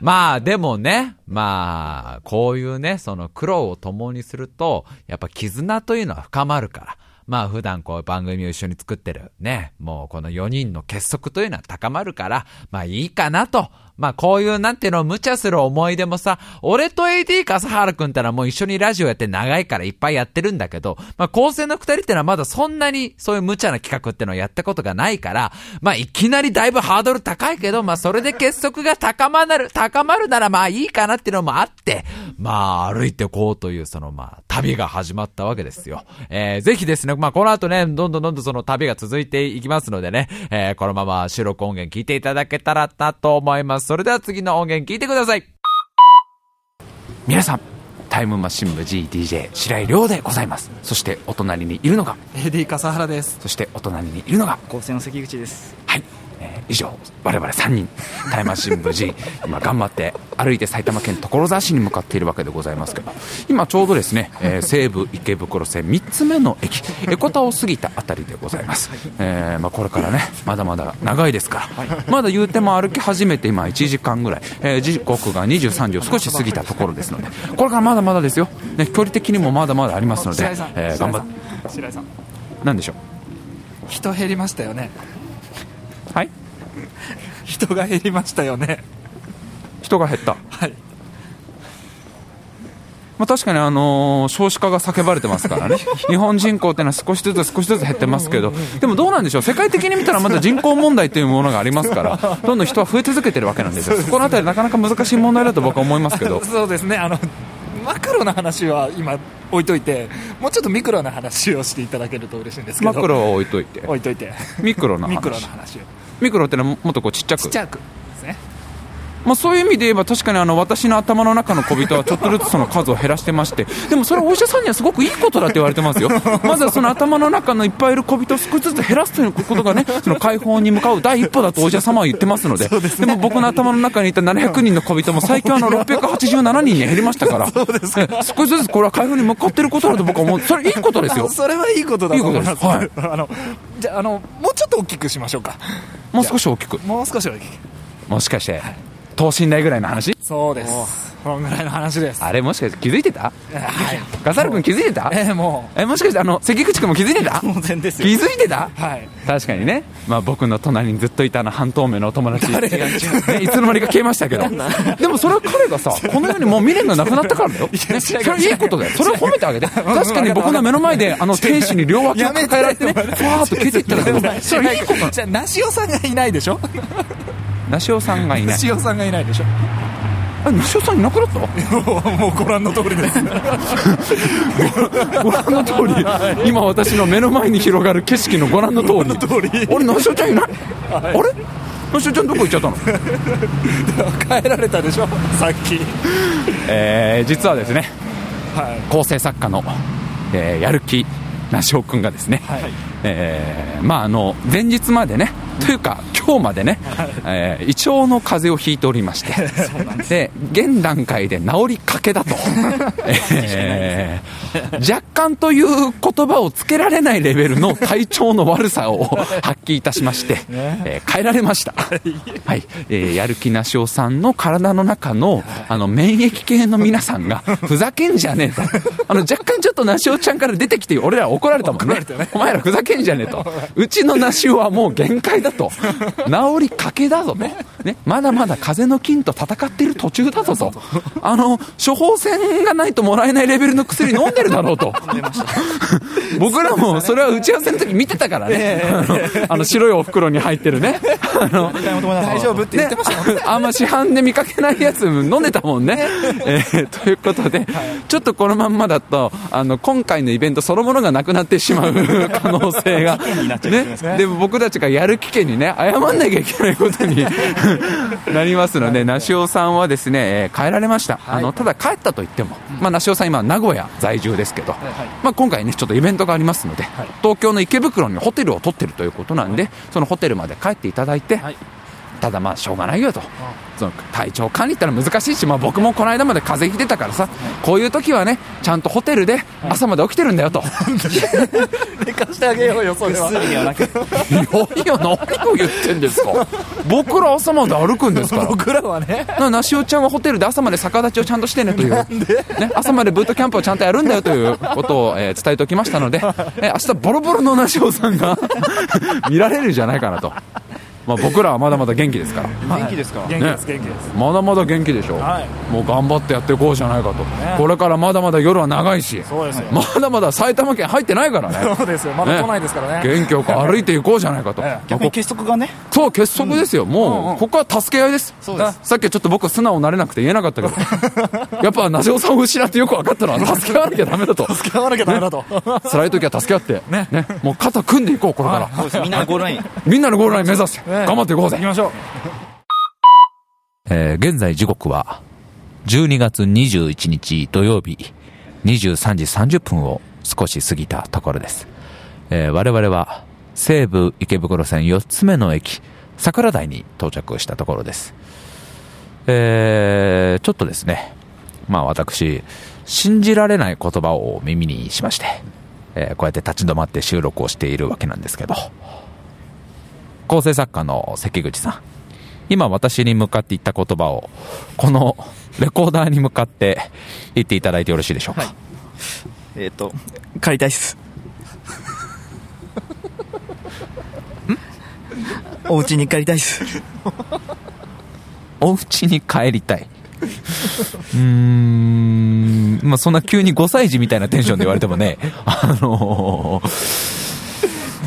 まあでもね、まあ、こういうね、その苦労を共にすると、やっぱ絆というのは深まるから。まあ普段こう番組を一緒に作ってるね、もうこの4人の結束というのは高まるから、まあいいかなと。まあこういうなんていうのを無茶する思い出もさ、俺と AD 笠原くんってのはもう一緒にラジオやって長いからいっぱいやってるんだけど、まあ構成の二人ってのはまだそんなにそういう無茶な企画ってのをやったことがないから、まあいきなりだいぶハードル高いけど、まあそれで結束が高まる、高まるならまあいいかなっていうのもあって、まあ歩いてこうというそのまあ旅が始まったわけですよ。えー、ぜひですね、まあこの後ね、どんどんどんどんその旅が続いていきますのでね、えー、このまま収録音源聞いていただけたらなと思います。それでは次の音源聞いてください。皆さん、タイムマシン部 GDJ 白井亮でございます。そしてお隣にいるのが、AD 笠原ですそしてお隣にいるのが、構成の関口ですはい、えー以上我々3人タイマー新聞 G 今頑張って歩いて埼玉県所沢市に向かっているわけでございますけど今ちょうどですね、えー西武池袋線3つ目の駅江古田を過ぎたあたりでございます、えーまあ、これからねまだまだ長いですから、まだ言うても歩き始めて今1時間ぐらい、えー時刻が23時を少し過ぎたところですのでこれからまだまだですよ、ね、距離的にもまだまだありますので、えー頑張っ白井さんなん。でしょう？人減りましたよねはい。人が減りましたよね。人が減った。はい。まあ、確かに、あのー少子化が叫ばれてますからね、日本人口っていうのは少しずつ少しずつ減ってますけど、でもどうなんでしょう、世界的に見たらまだ人口問題というものがありますから、どんどん人は増え続けてるわけなんですよ、そこのあたり、なかなか難しい問題だと僕は思いますけど、そうですねあのマクロな話は今置いといてもうちょっとミクロな話をしていただけると嬉しいんですけど。マクロは置いといて、置いといて。ミクロの話、ミクロな話をミクロってのはもっとこうちっちゃく。ちっちゃく。まあ、そういう意味で言えば確かにあの私の頭の中の小人はちょっとずつその数を減らしてましてでもそれはお医者さんにはすごくいいことだって言われてますよ。まずはその頭の中のいっぱいいる小人を少しずつ減らすということがねその解放に向かう第一歩だとお医者様は言ってますので でも僕の頭の中にいた700人の小人も最近あの687人に減りましたから。え 少しずつこれは解放に向かっていることだと僕は思う。それいいことですよ。それはいいことだと思います。いいあのじゃああのもうちょっと大きくしましょうか。もう少し大きく。もう少し大きく。もしかして等身大ぐらいの話？そうです。このぐらいの話です。あれもしかして気づいてた？はい。笠原君気づいてた？えー、もえもしかしてあの関口君も気づいてた？当然です気よ。づいてた？うはい。確かにね、まあ、僕の隣にずっといたあの半透明のお友達。ねいつの間にか消えましたけど。でもそれは彼がさ この世にもう未練がなくなったからだよ、ね、それはいいことだよ。それを褒めてあげて。確かに僕の目の前であの天使に両脇を抱えられてねふわーっと消えていったんだけどそれはいいこと。じゃあ梨尾さんがいないでしょ？梨尾さんがいない。梨尾さんがいないでしょ。あ梨尾さんいなくなった？もうご覧の通りです。ご覧の通り。今私の目の前に広がる景色のご覧の通り。通り。あれ梨尾ちゃんいない、あれ？梨尾ちゃんどこ行っちゃったの？帰られたでしょ？さっき。えー実はですねはい。構成作家の、えーやる気なしおくんがですね、はいえーまああの前日までね、というか今日までね、えー胃腸の風邪をひいておりましてで現段階で治りかけだと、えー若干という言葉をつけられないレベルの体調の悪さを 発揮いたしまして、えー変えられました、はい。えーやる気なしおさんの体の中のあの免疫系の皆さんが ふざけんじゃねえと。あの若干ちょっとなしおちゃんから出てきて俺ら怒られたもんね。お前らふざけんじゃねえとうちのなしおはもう限界だと治りかけだぞと、ね、まだまだ風の菌と戦っている途中だぞとあの処方箋がないともらえないレベルの薬飲んでるだろうと僕らもそれは打ち合わせの時見てたからね、あの白いお袋に入ってるねあの大丈夫って言ってましたもんねあんま市販で見かけないやつ飲んでたもんね。えーということで、ちょっとこのまんまだと、あの、今回のイベントそのものがなくなってしまう可能性が、ね、でも僕たちがやる危険にね、謝んなきゃいけないことに なりますので、梨尾さんはですね、えー帰られました。あの、ただ帰ったと言っても、まあ、梨尾さん今名古屋在住ですけど、まあ、今回ね、ちょっとイベントがありますので、東京の池袋にホテルを取ってるということなんで、そのホテルまで帰っていただいて、ただまあしょうがないよと、その体調管理ったら難しいし、まあ、僕もこの間まで風邪ひいてたからさ、こういう時はね、ちゃんとホテルで朝まで起きてるんだよと、寝かしてあげようよそれは。薬ではなく、いやいや、何を言ってんですか、僕ら朝まで歩くんですから。僕らはね。ななしおちゃんはホテルで朝まで逆立ちをちゃんとしてねという、ね、朝までブートキャンプをちゃんとやるんだよということを、えー伝えておきましたので、えー明日ボロボロのなしおさんが 見られるんじゃないかなと、まあ、僕らはまだまだ元気ですから。元気ですか？元気です元気です。まだまだ元気でしょ、はい。もう頑張ってやっていこうじゃないかと、これからまだまだ夜は長いし、そうですよ。まだまだ埼玉県入ってないからね、そうですよ。まだ来ないですからね。元気よく歩いていこうじゃないかと、ええ。まあ逆に結束がね、そう、結束ですよ、もう、ここは助け合いです、そうです。さっきはちょっと僕、素直になれなくて言えなかったけど、やっぱ、なじおさんを失ってよく分かったのは、助け合わなきゃだめだと、使わなきゃダメだと。辛い時は助け合って、ね。もう肩組んでいこう、これから、そうです。みんなのゴールライン、みんなのゴールライン目指して、頑張っていこうぜ行き。ましょうえー現在時刻は12月21日土曜日23時30分を少し過ぎたところです。えー我々は西武池袋線4つ目の駅桜台に到着したところです。えーちょっとですね、まあ私、信じられない言葉を耳にしまして、えーこうやって立ち止まって収録をしているわけなんですけど、構成作家の関口さん、今私に向かって言った言葉を、このレコーダーに向かって言っていただいてよろしいでしょうか？えっ、と、借りたいっす。お家に帰りたいっす。お家に帰りたい？うーん、まあそんな急に5歳児みたいなテンションで言われてもね、あのー、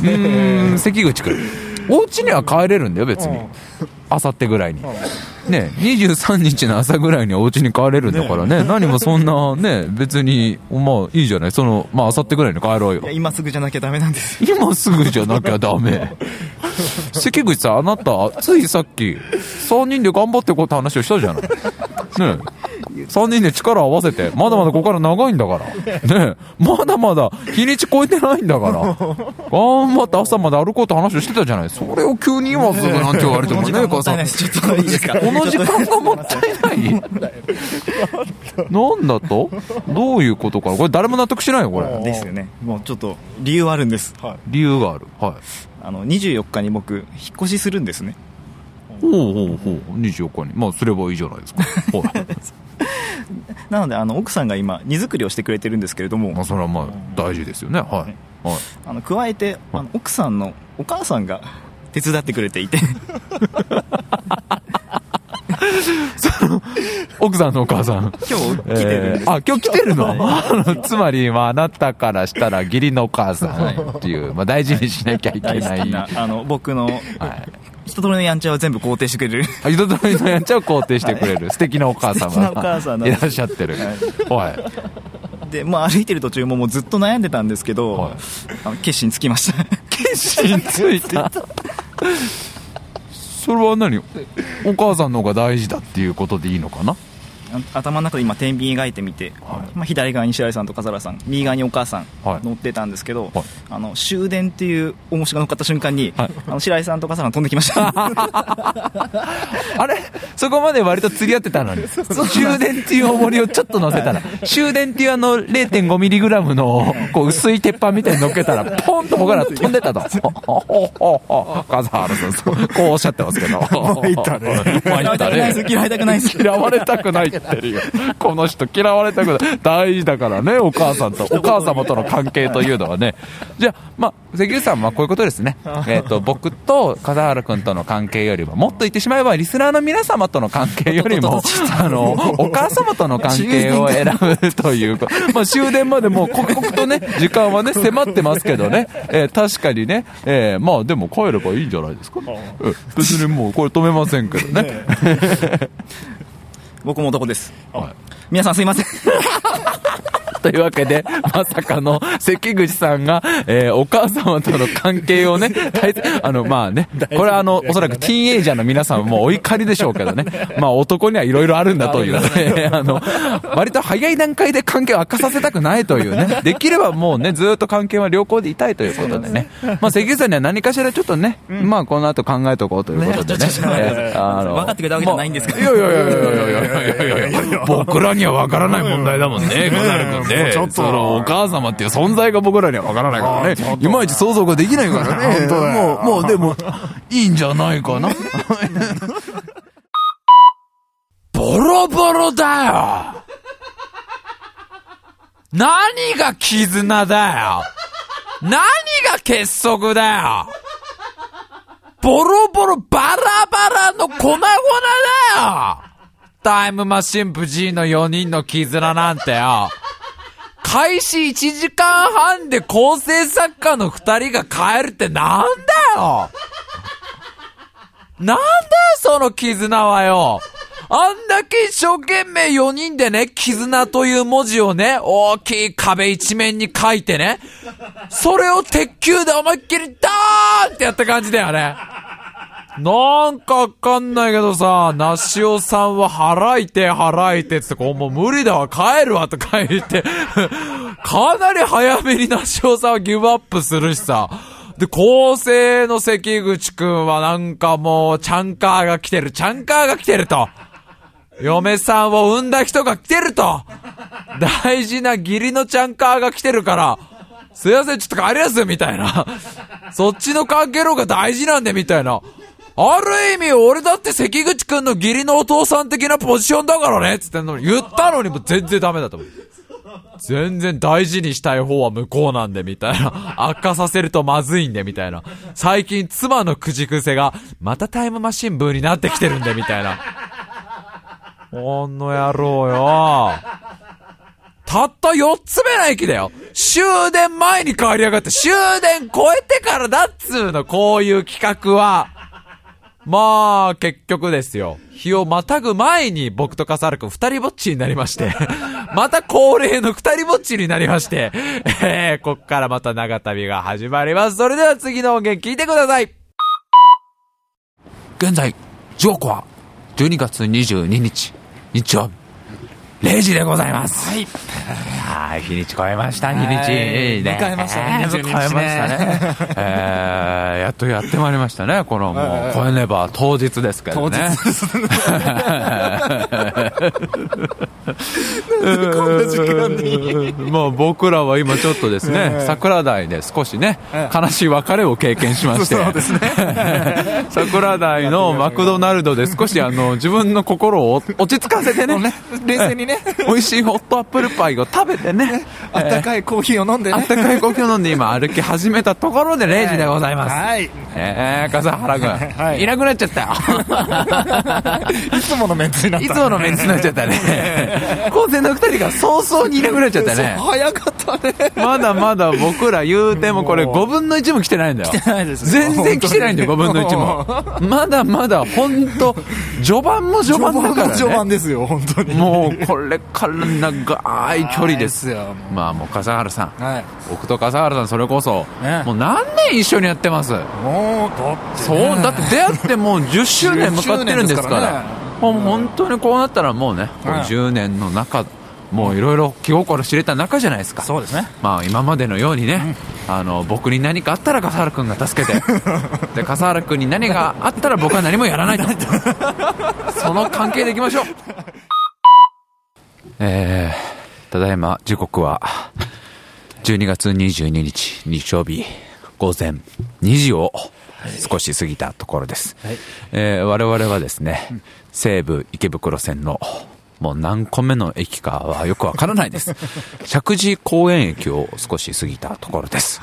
うーん、関口君。お家には帰れるんだよ、別に。あさってぐらいに。ね、23日の朝ぐらいにお家に帰れるんだからね、何もそんなね、別に、まあいいじゃない、その、まああさってぐらいに帰ろうよ。今すぐじゃなきゃダメなんです。今すぐじゃなきゃダメ。関口さん、あなた、ついさっき、3人で頑張ってこうって話をしたじゃない。ねえ。3人で力を合わせて、まだまだここから長いんだから。ねえ。まだまだ日にち超えてないんだから。頑張って朝まで歩こうって話をしてたじゃない。それを急に今すぐなんて言われてもね、母さん。この時間がもったいないなんだと？どういうことかな？これ誰も納得しないよ、これ。ですよね。もうちょっと理由あるんです。理由がある。はい。あの、24日に僕、引っ越しするんですね。ほうほうほう、24日に。まあ、すればいいじゃないですか。はい。なので、あの、奥さんが今、荷造りをしてくれてるんですけれどもまあ、、それはまあ、大事ですよね。はい。はい。あの、加えて、あの、奥さんのお母さんが手伝ってくれていて、奥さんのお母さん。今日来てるんです。あ、今日来てるの？つまり、まあ、あなたからしたら義理のお母さんっていう、まあ、大事にしなきゃいけ大ない。好きな、あの、僕の、はい。人とりのやんちゃを全部肯定してくれる。あ人とりのやんちゃを肯定してくれる素敵なお母様素敵なお母いらっしゃってる。はい。で、まあ歩いてる途中ももうずっと悩んでたんですけど、はいあの決心つきました。決心ついた。それは何？お母さんの方が大事だっていうことでいいのかな？あ頭の中で今天秤描いてみて、まあ、左側に白井さんと笠原さん右側にお母さんはい。乗ってたんですけど、はい。あの終電っていう重しが乗っかった瞬間に、はい。あの白井さんと笠原さん飛んできました。あれ？そこまで割と釣り合ってたのに。終電っていう重りをちょっと乗せたら、終電っていうあの 0.5mg のこう薄い鉄板みたいに乗っけたら、ポンと僕ら飛んでたと。笠原さん、こうおっしゃってますけど。参ったね。参嫌われたくないです。嫌われたくない嫌われたくないってるよ。この人嫌われたくない。大事だからね、お母さんと、お母様との関係というのはね。じゃあ、まあ、関口さんはこういうことですね。えっと、僕と笠原君との関係よりも、もっと言ってしまえば、リスナーの皆様との関係よりも、あの、お母様との関係を選ぶというか、まあ、終電までもう刻々とね、時間はね、迫ってますけどね、えー確かにね、えーまあ、でも帰ればいいんじゃないですか。うん別にもうこれ止めませんけどね。僕も男です。はい。皆さんすいません というわけで、まさかの関口さんが、えーお母様との関係をね、大切あの、まあね、これはあの、おそらくティーンエイジャーの皆さんもお怒りでしょうけどね、まあ男にはいろいろあるんだというね、あの、割と早い段階で関係を悪化させたくないというね、できればもうね、ずっと関係は良好でいたいということでね、まあ関口さんには何かしらちょっとね、まあこの後考えておこうということでね、えーあの分かってくれたわけじゃないんですかいやいやいやいやいやいやいやいやいや僕らには分からない問題だもんね、小猿君ね。ちょっとそのお母様っていう存在が僕らには分からないからね。いまいち想像ができないからね。もう、もうでも、いいんじゃないかな。ボロボロだよ何が絆だよ何が結束だよボロボロバラバラの粉々だよタイムマシン部 G の4人の絆なんてよ。開始1時間半で構成作家の2人が帰るってなんだよ なんだよ、その絆はよ。あんだけ一生懸命4人でね、絆という文字をね、大きい壁一面に書いてね、それを鉄球で思いっきりダーンってやった感じだよね。なんかわかんないけどさ、なしおさんは払いて払いてってこうもう無理だわ、帰るわとか言って、かなり早めになしおさんはギブアップするしさ。で、構成の関口くんはなんかもう、チャンカーが来てる、チャンカーが来てると。嫁さんを産んだ人が来てると。大事な義理のチャンカーが来てるから、すいません、ちょっと帰りますみたいな。そっちの関係の方が大事なんで、みたいな。ある意味、俺だって関口くんの義理のお父さん的なポジションだからねつってんのに、言ったのにも全然ダメだと思う。全然大事にしたい方は向こうなんで、みたいな。悪化させるとまずいんで、みたいな。最近、妻のくじ癖が、またタイムマシンブーになってきてるんで、みたいな。この野郎よ。たった4つ目の駅だよ。終電前に変わりやがって、終電超えてからだっつうの、こういう企画は。まあ、結局ですよ。日をまたぐ前に僕と笠原くん二人ぼっちになりまして、また恒例の二人ぼっちになりまして、えー、こっからまた長旅が始まります。それでは次の音源聞いてください。現在、時刻は12月22日、日曜日、0時でございます。はい。はい、日にち超えました、日にち。はいいいね迎えましたねえー22迎えましたね。えー、やっとやってまいりましたね、このもう、超えねば当日ですけどね。こんな時間に。まあ僕らは今ちょっとですね、ええ桜台で少しね、え悲しい別れを経験しまして、そうですね 桜台のマクドナルドで少しあの、自分の心を落ち着かせてね、冷静にね、美味しいホットアップルパイを食べてね、あったかいコーヒーを飲んでね。あったかいコーヒーを飲んで今歩き始めたところで 0時でございます。はい。えー、笠原君、はいいなくなっちゃったよ。いつものメンツになった。いつものメンツになっちゃったね。高専の二人が早々にいなくなっちゃったね。早かったね。まだまだ僕ら言うてもこれ5分の1も来てないんだよ。来てないです全然来てないんだよ、5分の1も。まだまだ本当序盤も序盤だからね。序盤ですよ、本当に。もうこれから長い距離です。よ。まあもう笠原さん。はい。僕と笠原さんそれこそ、ねもう何年一緒にやってます？もう、だってそう、だって出会ってもう10周年向かってるんですから。10周年ですからねもう本当にこうなったらもうね、こうはい10年の中、もういろいろ気心知れた仲じゃないですか。そうですね。まあ今までのようにね、あの、僕に何かあったら笠原くんが助けて、で、笠原くんに何があったら僕は何もやらないと。その関係でいきましょう。えー、ただいま時刻は、12月22日日曜日午前2時を少し過ぎたところです。えー我々はですね、西武池袋線のもう何個目の駅かはよくわからないです。石神井公園駅を少し過ぎたところです。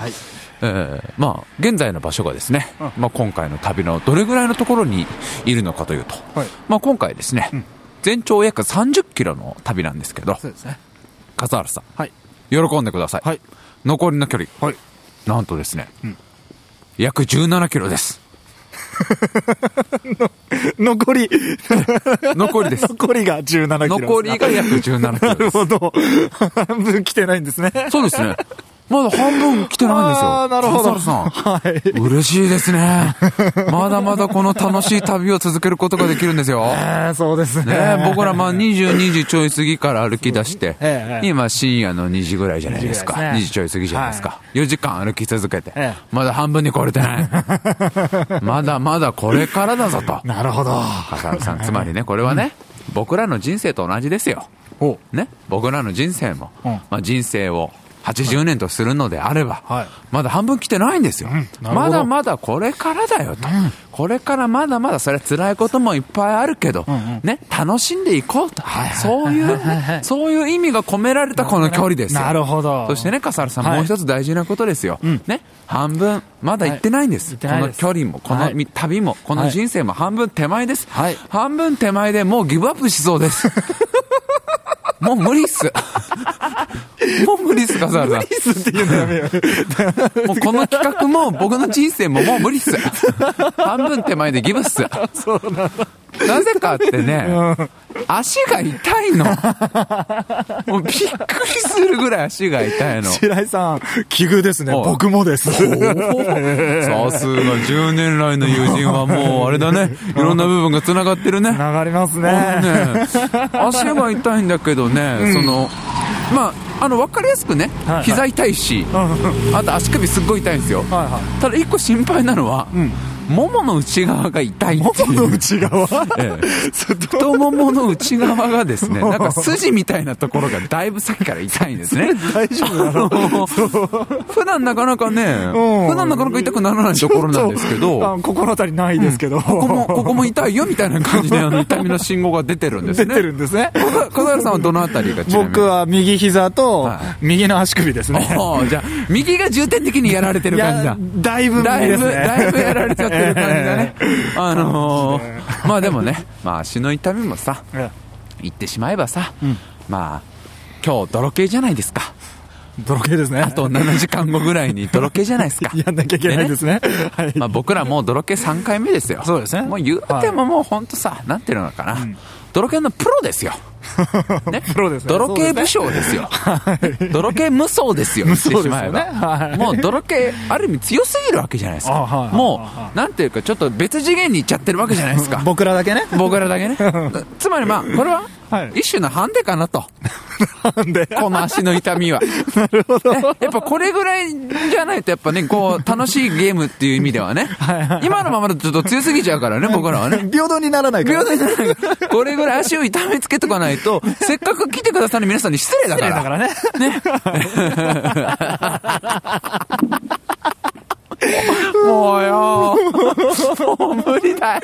えーまあ、現在の場所がですね、まあ、今回の旅のどれぐらいのところにいるのかというと、はいまあ、今回ですね、全長約30キロの旅なんですけど、そうですね。笠原さん、はい。喜んでください。はい。残りの距離、はい。なんとですね、約17キロです。残り、残りです。残りが17キロ。残りが約17キロなです。るほど。半分来てないんですね。そうですね。まだ半分来てないんですよ。あーなるほどさん。はい。嬉しいですね。まだまだこの楽しい旅を続けることができるんですよ。えーそうですね。ね僕らまあ22時ちょい過ぎから歩き出して、ええ今深夜の2時ぐらいじゃないですか。2時ね2時ちょい過ぎじゃないですか。4時間歩き続けてええ、まだ半分に来れてない。まだまだこれからだぞと。なるほど。笠原さん、つまりね、これはね、僕らの人生と同じですよ。おね、僕らの人生も、うんまあ、人生を80年とするのであれば、はい。まだ半分来てないんですよ、なるほど。まだまだこれからだよと、これからまだまだそれは辛いこともいっぱいあるけど、ね、楽しんでいこうと、そういう、そういう意味が込められたこの距離ですよ。なるほど。そしてね、笠原さん、はい。もう一つ大事なことですよ。ね、半分、まだ行ってないんです。この距離も、この旅も、この人生も半分手前です。はい。半分手前でもうギブアップしそうです。もう無理っす。もう無理っす、笠原さん。ミスっていうのやめよう。もうこの企画も僕の人生ももう無理っす。半分手前でギブっす。そうなんだ。なぜかってね、足が痛いの。もうびっくりするぐらい足が痛いの。白井さん、奇遇ですね。はい僕もです。さすが10年来の友人はもうあれだね、いろんな部分が繋がってるね。流れますね。ね、足が痛いんだけどね、その、まあ、あの、わかりやすくねはいは、い膝痛いし、あと足首すっごい痛いんですよ。はいはただ一個心配なのは、ももの内側が痛いっていう。ももの内側？ええ太ももの内側がですね、なんか筋みたいなところがだいぶさっきから痛いんですね。大丈夫なの？普段なかなかね、うん普段なかなか痛くならないところなんですけど、あ心当たりないですけど。ここも、ここも痛いよみたいな感じで、あの、痛みの信号が出てるんです出ね。てるんですね。か笠原さんはどのあたりが僕は右膝とはい右の足首ですね。ああじゃあ、右が重点的にやられてるい感じだや。、だいぶだいぶ。だいぶやられちゃってる感じだね。あのー、まあでもね、まあ足の痛みもさ、え言ってしまえばさ、まあ、今日泥系じゃないですか。泥系ですね。あと7時間後ぐらいに泥系じゃないですか。やんなきゃいけないですね。はい。まあ僕らもう泥系3回目ですよ。そうですねもう言うてももう本当さ、なんていうのかな。泥系のプロですよ。ね。プロですね泥系武将ですよ。泥系無双ですよ。言ってしまえばはいもう泥系、ある意味強すぎるわけじゃないですか。もう、なんていうかちょっと別次元に行っちゃってるわけじゃないですか。僕らだけね。僕らだけね。つまりまあ、これははい、一種のハンデかなと。なんで？この足の痛みは。なるほど。やっぱこれぐらいじゃないと、やっぱね、こう、楽しいゲームっていう意味ではね。今のままだとちょっと強すぎちゃうからね、僕らはね。平等にならないから。平等にならないからこれぐらい足を痛めつけとかないと、せっかく来てくださる皆さんに失礼だから。だからね。もうよもう無理だよ。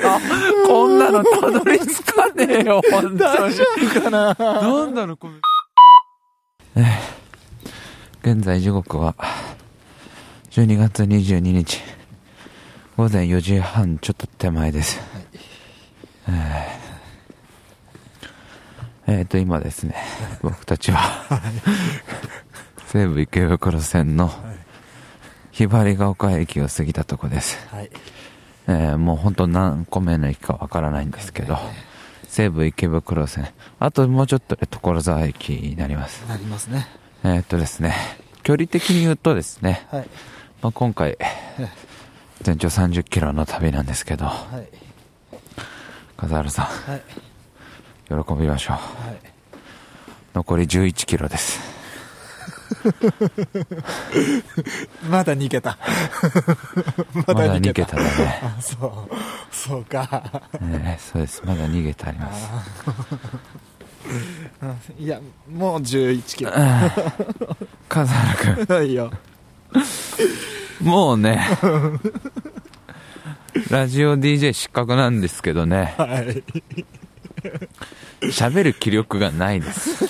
こんなのたどり着かねえよ、本当に。大丈夫かな？なんだろう、これ。現在時刻は、12月22日、午前4時半ちょっと手前です。えーえーと、今ですね、僕たちは、西武池袋線の、ひばりが丘駅を過ぎたとこです。はい。えーもう本当何個目の駅かわからないんですけど、西武池袋線、あともうちょっとで所沢駅になります。なりますね。えーっとですね、距離的に言うとですね、はい。まあ、今回、全長30キロの旅なんですけど、はい。笠原さん、はい。喜びましょう。はい。残り11キロです。まだ2桁。ままだだ2 2桁。桁だね。あ、そう。そうか。えーそうです。まだ2桁あります。いや、もう11キロ。笠原くん、いいよ。もうね、ラジオ DJ 失格なんですけどね、はい。喋る気力がないです。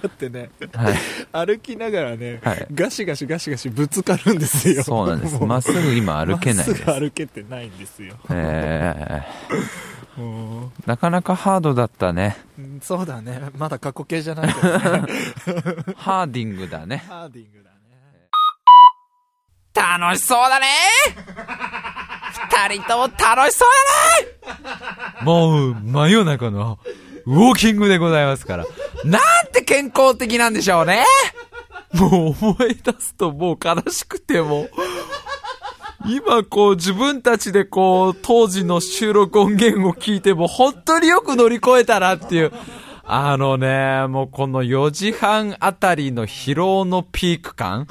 だってね、はい。歩きながらね、はいガシガシガシガシぶつかるんですよ。そうなんです。まっすぐ今歩けないですまっす。ぐ歩けてないんですよ。えもー、なかなかハードだったね。そうだね。まだ過去形じゃないけどね。ハーディングだね。ハーディングだね。楽しそうだね二人とも楽しそうだね もう、真夜中のウォーキングでございますから。なんて健康的なんでしょうねもう思い出すともう悲しくても、今こう自分たちでこう当時の収録音源を聞いても本当によく乗り越えたなっていう。あのね、もうこの4時半あたりの疲労のピーク感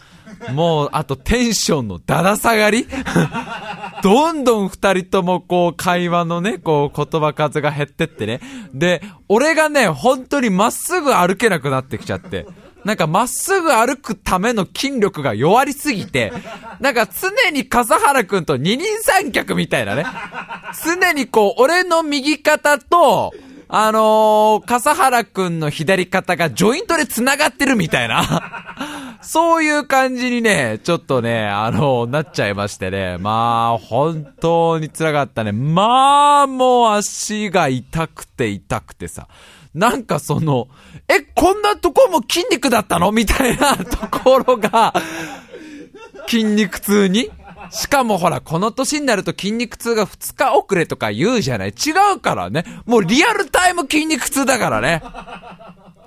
もう、あとテンションのだだ下がりどんどん二人ともこう会話のね、こう言葉数が減ってってね。で、俺がね、本当にまっすぐ歩けなくなってきちゃって。なんかまっすぐ歩くための筋力が弱りすぎて、なんか常に笠原くんと二人三脚みたいなね。常にこう、俺の右肩と、あのー、笠原くんの左肩がジョイントで繋がってるみたいな。そういう感じにね、ちょっとね、あのーなっちゃいましてね。まあ、本当に辛かったね。まあ、もう足が痛くて痛くてさ。なんかその、え、こんなとこも筋肉だったの？みたいなところが、筋肉痛にしかもほら、この年になると筋肉痛が2日遅れとか言うじゃない違うからね。もうリアルタイム筋肉痛だからね。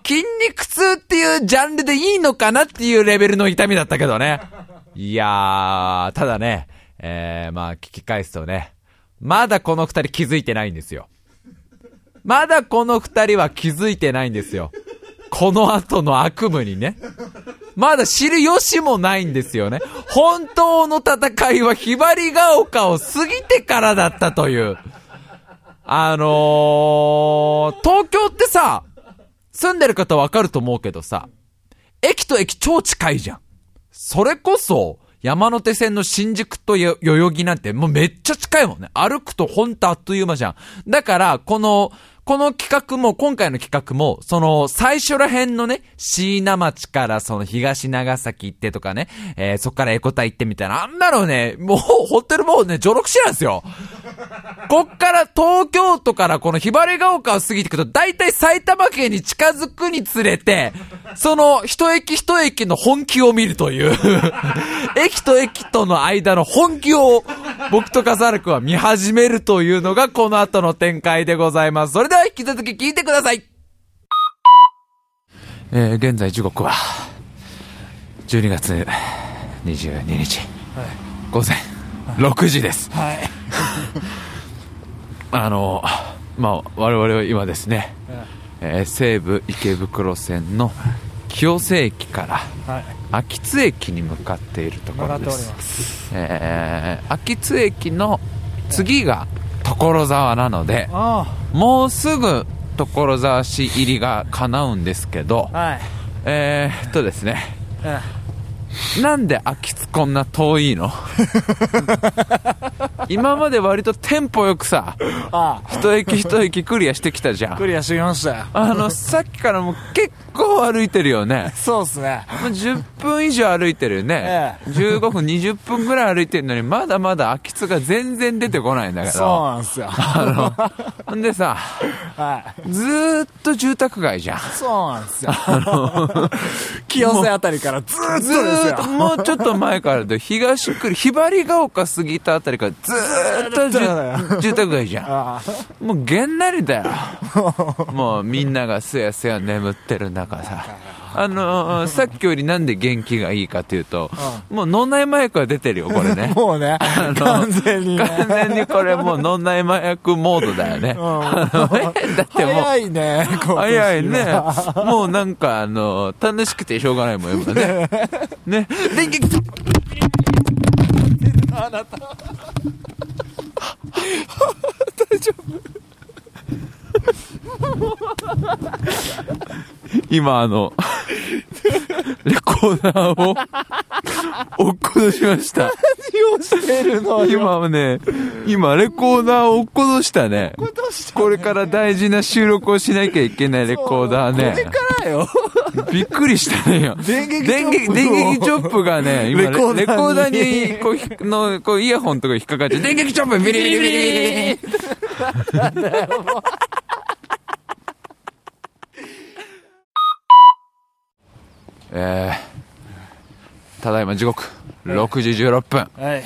筋肉痛っていうジャンルでいいのかなっていうレベルの痛みだったけどね。いやー、ただね、えー、まあ聞き返すとね、まだこの二人気づいてないんですよ。まだこの二人は気づいてないんですよ。この後の悪夢にね。まだ知る由もないんですよね。本当の戦いはひばりが丘を過ぎてからだったという。あのー、東京ってさ、住んでる方わかると思うけどさ、駅と駅超近いじゃん。それこそ、山手線の新宿とよ代々木なんてもうめっちゃ近いもんね。歩くとほんとあっという間じゃん。だから、この、この企画も、今回の企画も、その、最初ら辺のね、椎名町からその東長崎行ってとかね、えー、そっからエコタ行ってみたいな、あんなのね、もう、ホテルもうね、序録しなんですよ。こっから東京都からこのひばりが丘を過ぎていくと、だいたい埼玉県に近づくにつれて、その一駅一駅の本気を見るという、駅と駅との間の本気を僕と笠原くんは見始めるというのがこの後の展開でございます。それでは引き続き聞いてください。えー、現在時刻は、12月22日、午前6時です。はい。あの、まあ、我々は今ですね、えー西武池袋線の清瀬駅からはい。秋津駅に向かっているところです。えー秋津駅の次が所沢なので、あもうすぐ所沢市入りが叶うんですけどあ、はい。えーっとですね、えなんで秋津こんな遠いの？今まで割とテンポよくさ、あ一駅一駅クリアしてきたじゃん。クリアしてきましたよあの、さっきからもう結構歩いてるよね。そうっすねまあ10分以上歩いてるよね。え15分、20分ぐらい歩いてるのに、まだまだ秋津が全然出てこないんだけそうど。なんすよあの、ほんでさ、はいずーっと住宅街じゃん。そうなんですよ清瀬あたりからずーっとずですーっと、よもうちょっと前からで、東区、ひばりが丘過ぎたあたりからずーっとっとだ住住宅街じゃん。あもうげんなりだよ。もうみんながすやすや眠ってる中さ。あのーさっきよりなんで元気がいいかというと、もう脳内麻薬が出てるよ、これねあ。もうねの完全にね完全にこれもう脳内麻薬モードだよね。あのだってもう、早いね早いね。もうなんかあの、楽しくてしょうがないもん、今ね。ね。大丈夫？今あの、レコーダーを落っことしました。何をしてるのよ今ね、今レコーダーを落っことしたね。これから大事な収録をしなきゃいけないレコーダーね。これからよびっくりしたねよ。電撃チョップ電撃、電撃チョップがね、今レレコーダーにこうひ、の、こうイヤホンとか引っかかって、電撃チョップビリビリビリビリえー、ただいま時刻、6時16分。はい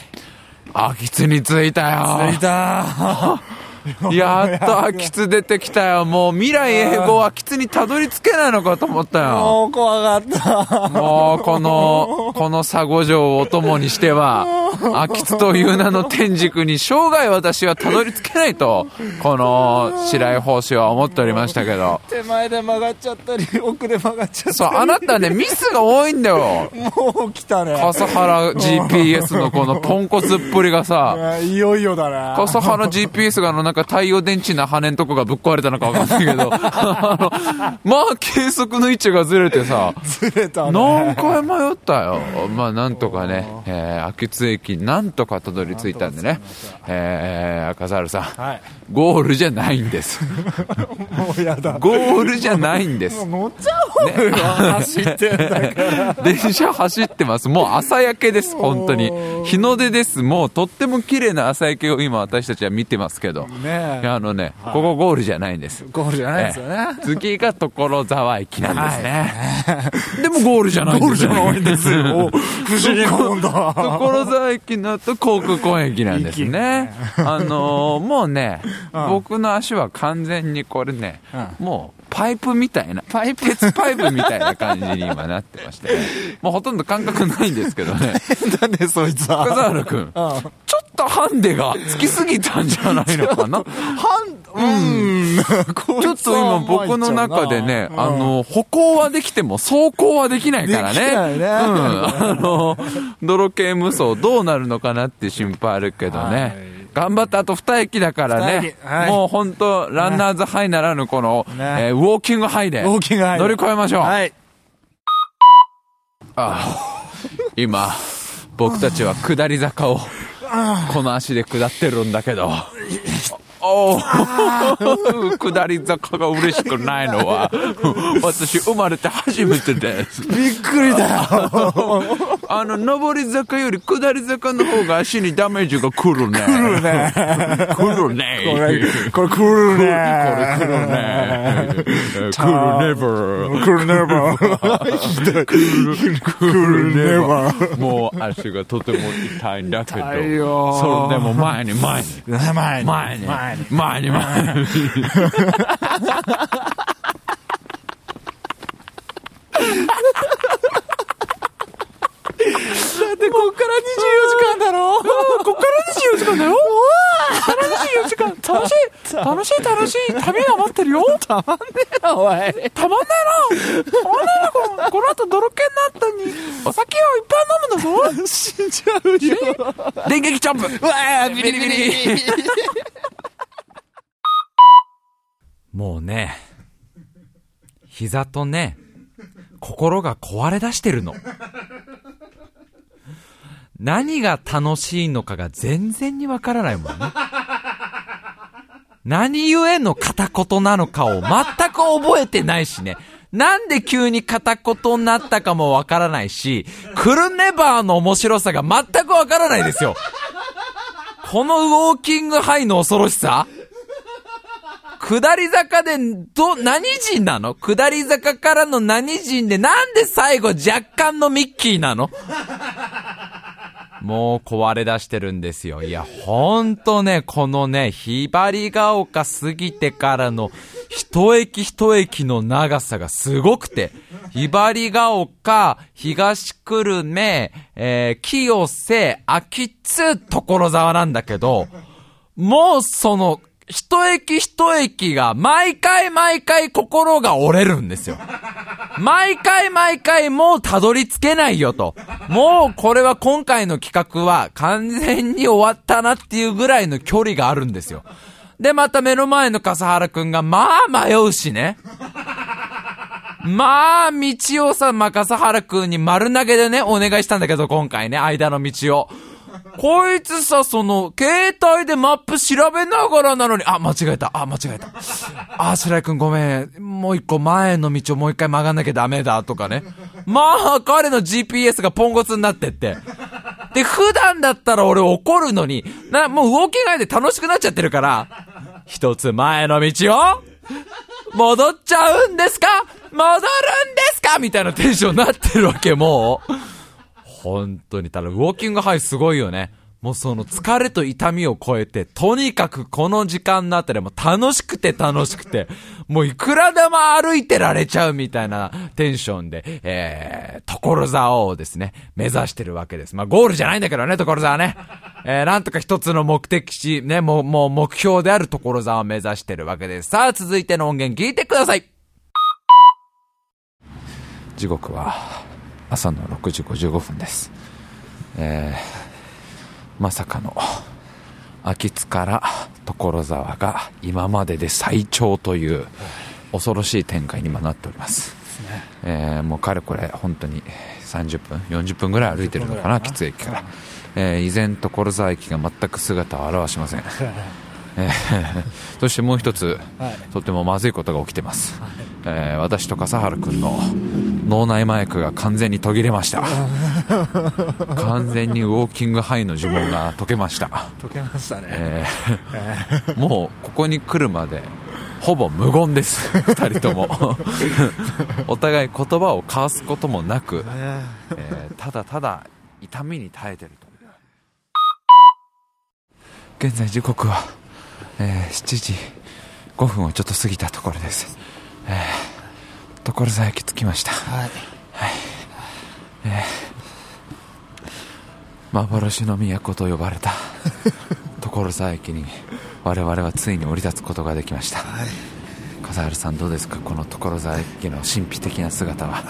秋津に着いたよ。着いた やっと秋津出てきたよ。もう未来永劫秋津にたどり着けないのかと思ったよ。もう怖かったもう、この、この佐護城をお供にしては、秋津という名の天竺に生涯私はたどり着けないと、この白井法師は思っておりましたけど。手前で曲がっちゃったり奥で曲がっちゃったそう、あなたね、ミスが多いんだよ。りもう来たね。笠原 GPS のこのポンコツっぷりがさ、あいよいよだね。笠原 GPS があのなんか太陽電池の羽のとこがぶっ壊れたのかわかんないけど、あの、まあ計測の位置がずれてさ、ずれたね。何回迷ったよ。まあなんとかね、えー、秋津駅なんとかたどり着いたんでね、えー、赤猿さん、はいゴールじゃないんです。もうやだゴールじゃないんです。乗っちゃおうよ、走ってんだから電車走ってます。もう朝焼けです、本当に。日の出です。もうとっても綺麗な朝焼けを今私たちは見てますけど。ねあのね、ここゴールじゃないんです。ゴールじゃないですよねええ次が所沢駅なんですね。でもゴールじゃないんですよ。ゴールじゃないんですよ不思議なもんだ 所沢駅の後、航空公園駅なんですね。あのーもうね、僕の足は完全にこれね、もうパイプみたいな、パイプ鉄パイプみたいな感じに今なってまして、ね、もうほとんど感覚ないんですけどね。だねそいつは？笠原くん、ちょっとハンデがつきすぎたんじゃないのかな？うん。ちょっと今僕の中でね、あの、歩行はできても走行はできないからね。ね。うん。あの、泥系無双どうなるのかなって心配あるけどね。はい頑張ってあと2駅だから二ね駅。はい。もう本当ランナーズハイならぬこの、ね。えーウォーキングハイで乗り越えましょう。はい。今、僕たちは下り坂を、この足で下ってるんだけど、おー 下り坂が嬉しくないのは、私生まれて初めてです。びっくりだよ あの、上り坂より下り坂の方が足にダメージが来るね。来るね。来るね。これ、これ来るね。これ来るね。来るネバー。来るねば。ひどい。来るねば。もう足がとても痛いんだけど。それでも前に前に。前に。前に。前に。前に前に。で、こっから24時間だろ？こっから24時間だよ24時間。楽しい楽しい楽しい旅が待ってるよ。たまんねえな、おい。たまんねえな。たまんねえな、この後泥犬の後に、お酒をいっぱい飲むんだぞ死んじゃうよ。電撃ジャンプ。うわービリビリもうね、膝とね、心が壊れ出してるの。何が楽しいのかが全然にわからないもんね。何故の片言なのかを全く覚えてないしね。なんで急に片言になったかもわからないし、クルネバーの面白さが全くわからないですよ。このウォーキングハイの恐ろしさ下り坂で、ど、何人なの？下り坂からの何人で、なんで最後若干のミッキーなの？もう壊れ出してるんですよ。いや、ほんとね、このね、ひばりが丘過ぎてからの、一駅一駅の長さがすごくて、ひばりが丘、東久留米、えー、清瀬、秋津、所沢なんだけど、もうその、一駅一駅が毎回毎回心が折れるんですよ。毎回毎回もうたどり着けないよと。もうこれは今回の企画は完全に終わったなっていうぐらいの距離があるんですよ。で、また目の前の笠原くんがまあ迷うしね。まあ、道をさ、まあ、笠原くんに丸投げでね、お願いしたんだけど、今回ね、間の道を。こいつさ、その、携帯でマップ調べながらなのに、あ、間違えた、あ、間違えた。あ、白井くんごめん。もう一個前の道をもう一回曲がんなきゃダメだ、とかね。まあ、彼の GPS がポンコツになってって。で、普段だったら俺怒るのに、な、もう動きがいで楽しくなっちゃってるから、一つ前の道を、戻っちゃうんですか？戻るんですか？みたいなテンションになってるわけ、もう。本当に、ただ、ウォーキングハイすごいよね。もうその疲れと痛みを超えて、とにかくこの時間のあたりも楽しくて楽しくて、もういくらでも歩いてられちゃうみたいなテンションで、えー、所沢をですね、目指してるわけです。まあゴールじゃないんだけどね、所沢ね。えー、なんとか一つの目的地、ね、もう、もう目標である所沢を目指してるわけです。さあ、続いての音源聞いてください。時刻は朝の6時55分です。えーまさかの秋津から所沢が今までで最長という恐ろしい展開に今なっております、えーもうかれこれ本当に30分40分ぐらい歩いてるのかな木津駅から、えー依然所沢駅が全く姿を現しません、えーそしてもう一つ、とてもまずいことが起きてます、えー私と笠原君の脳内マイクが完全に途切れました。完全にウォーキングハイの呪文が解けました、解けましたね。えーもうここに来るまでほぼ無言です。2人とも。お互い言葉を交わすこともなく、えーただただ痛みに耐えてると。現在時刻は、えー7時5分をちょっと過ぎたところです、えー所沢駅着きました。はい。幻の都と呼ばれた 所沢駅に我々はついに降り立つことができました、笠原さんどうですか？この所沢駅の神秘的な姿は。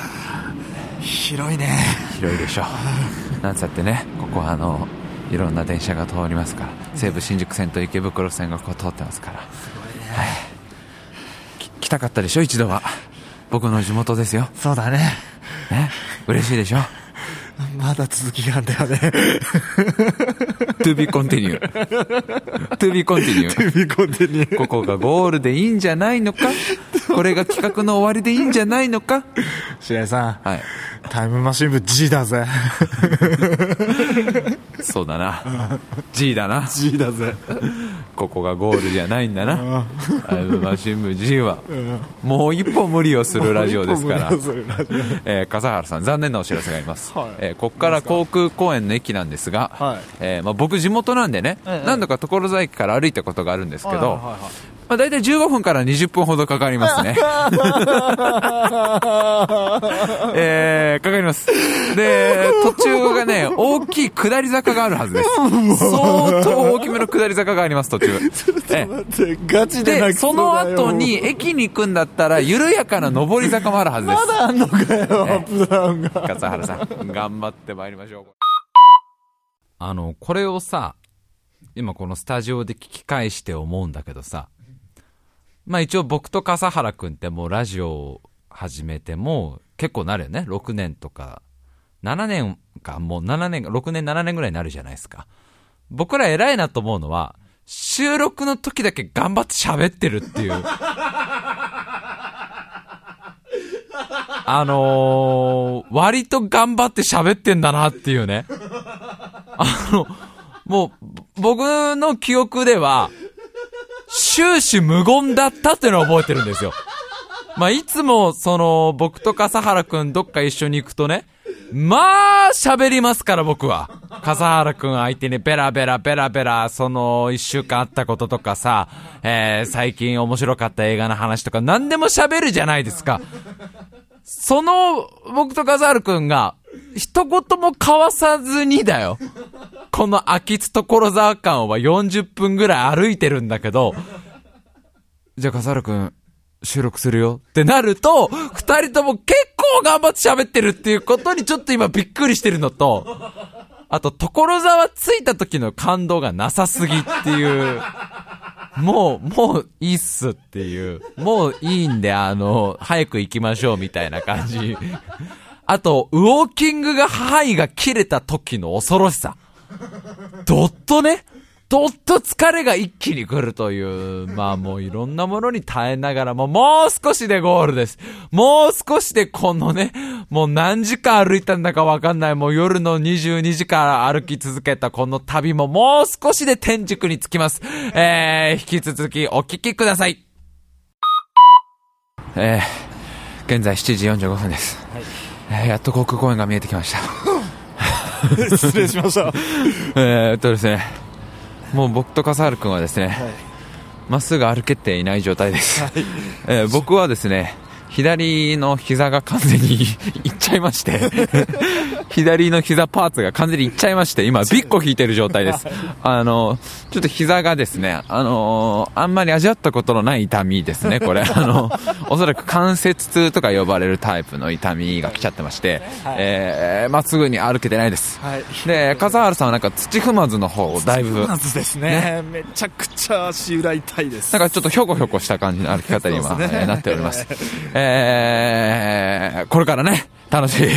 広いね。広いでしょ。うなんつってねここはあのいろんな電車が通りますから西武新宿線と池袋線がここ通ってますからたかったでしょ一度は。僕の地元ですよ。そうだね。ね？嬉しいでしょ？まだ続きがあんだよね。To be continue To be continue 見込んでに。ここがゴールでいいんじゃないのか？これが企画の終わりでいいんじゃないのか？白井さん、はい。タイムマシン部 G だぜ。そうだな。G だな。G だぜここがゴールじゃないんだな。タイムマシン部 G は。もう一歩無理をするラジオですから。えー笠原さん残念なお知らせがあります、はい。えーここから航空公園の駅なんですが、はい。えーまあ、僕地元なんでね、ええ。何度か所沢駅から歩いたことがあるんですけど、まあ、大体15分から20分ほどかかりますね。えー、かかります。で途中がね大きい下り坂があるはずです。相当大きめの下り坂があります途中。え待ってガチでで泣きそのだよ。後に駅に行くんだったら緩やかな上り坂もあるはずです。まだあんのかよアップダウンが。笠原さん頑張ってまいりましょう。あの、これをさ、今このスタジオで聞き返して思うんだけどさ、まあ一応僕と笠原くんってもうラジオを始めても結構なるよね。6年とか、7年か、もう7年、6年7年ぐらいになるじゃないですか。僕ら偉いなと思うのは、収録の時だけ頑張って喋ってるっていう。あのー、割と頑張って喋ってんだなっていうね。あの、もう、僕の記憶では、終始無言だったっていうのを覚えてるんですよ。まあ、いつも、その、僕と笠原くんどっか一緒に行くとね、まあ、喋りますから僕は。笠原くん相手にベラベラベラベラ、その、一週間あったこととかさ、えー、最近面白かった映画の話とか何でも喋るじゃないですか。その、僕と笠原くんが、一言も交わさずにだよ。この秋津所沢間は40分ぐらい歩いてるんだけど、じゃあ笠原くん、収録するよってなると、二人とも結構頑張って喋ってるっていうことにちょっと今びっくりしてるのと、あと、所沢着いた時の感動がなさすぎっていう、もう、もういいっすっていう、もういいんで、あの、早く行きましょうみたいな感じ。あと、ウォーキングが範囲が切れた時の恐ろしさ。どっとね、どっと疲れが一気に来るという、まあもういろんなものに耐えながらも、もう少しでゴールです。もう少しでこのね、もう何時間歩いたんだかわかんない、もう夜の22時から歩き続けたこの旅ももう少しで天竺に着きます。えー、引き続きお聞きください。えー、現在7時45分です、えーやっと航空公園が見えてきました 失礼しました。えーっとですねもう僕と笠原君はですねま、っすぐ歩けていない状態です、えー僕はですね左の膝が完全にいっちゃいまして。左の膝パーツが完全にいっちゃいまして今ビッコ引いてる状態です。あのちょっと膝がですねあのあんまり味わったことのない痛みですねこれ。あのおそらく関節痛とか呼ばれるタイプの痛みが来ちゃってまして、えーまっすぐに歩けてないです、はい。で笠原さんはなんか土踏まずの方をだいぶまずですね。めちゃくちゃ足裏痛いです。なんかちょっとひょこひょこした感じの歩き方に今、なっております。えー、これからね、楽しい、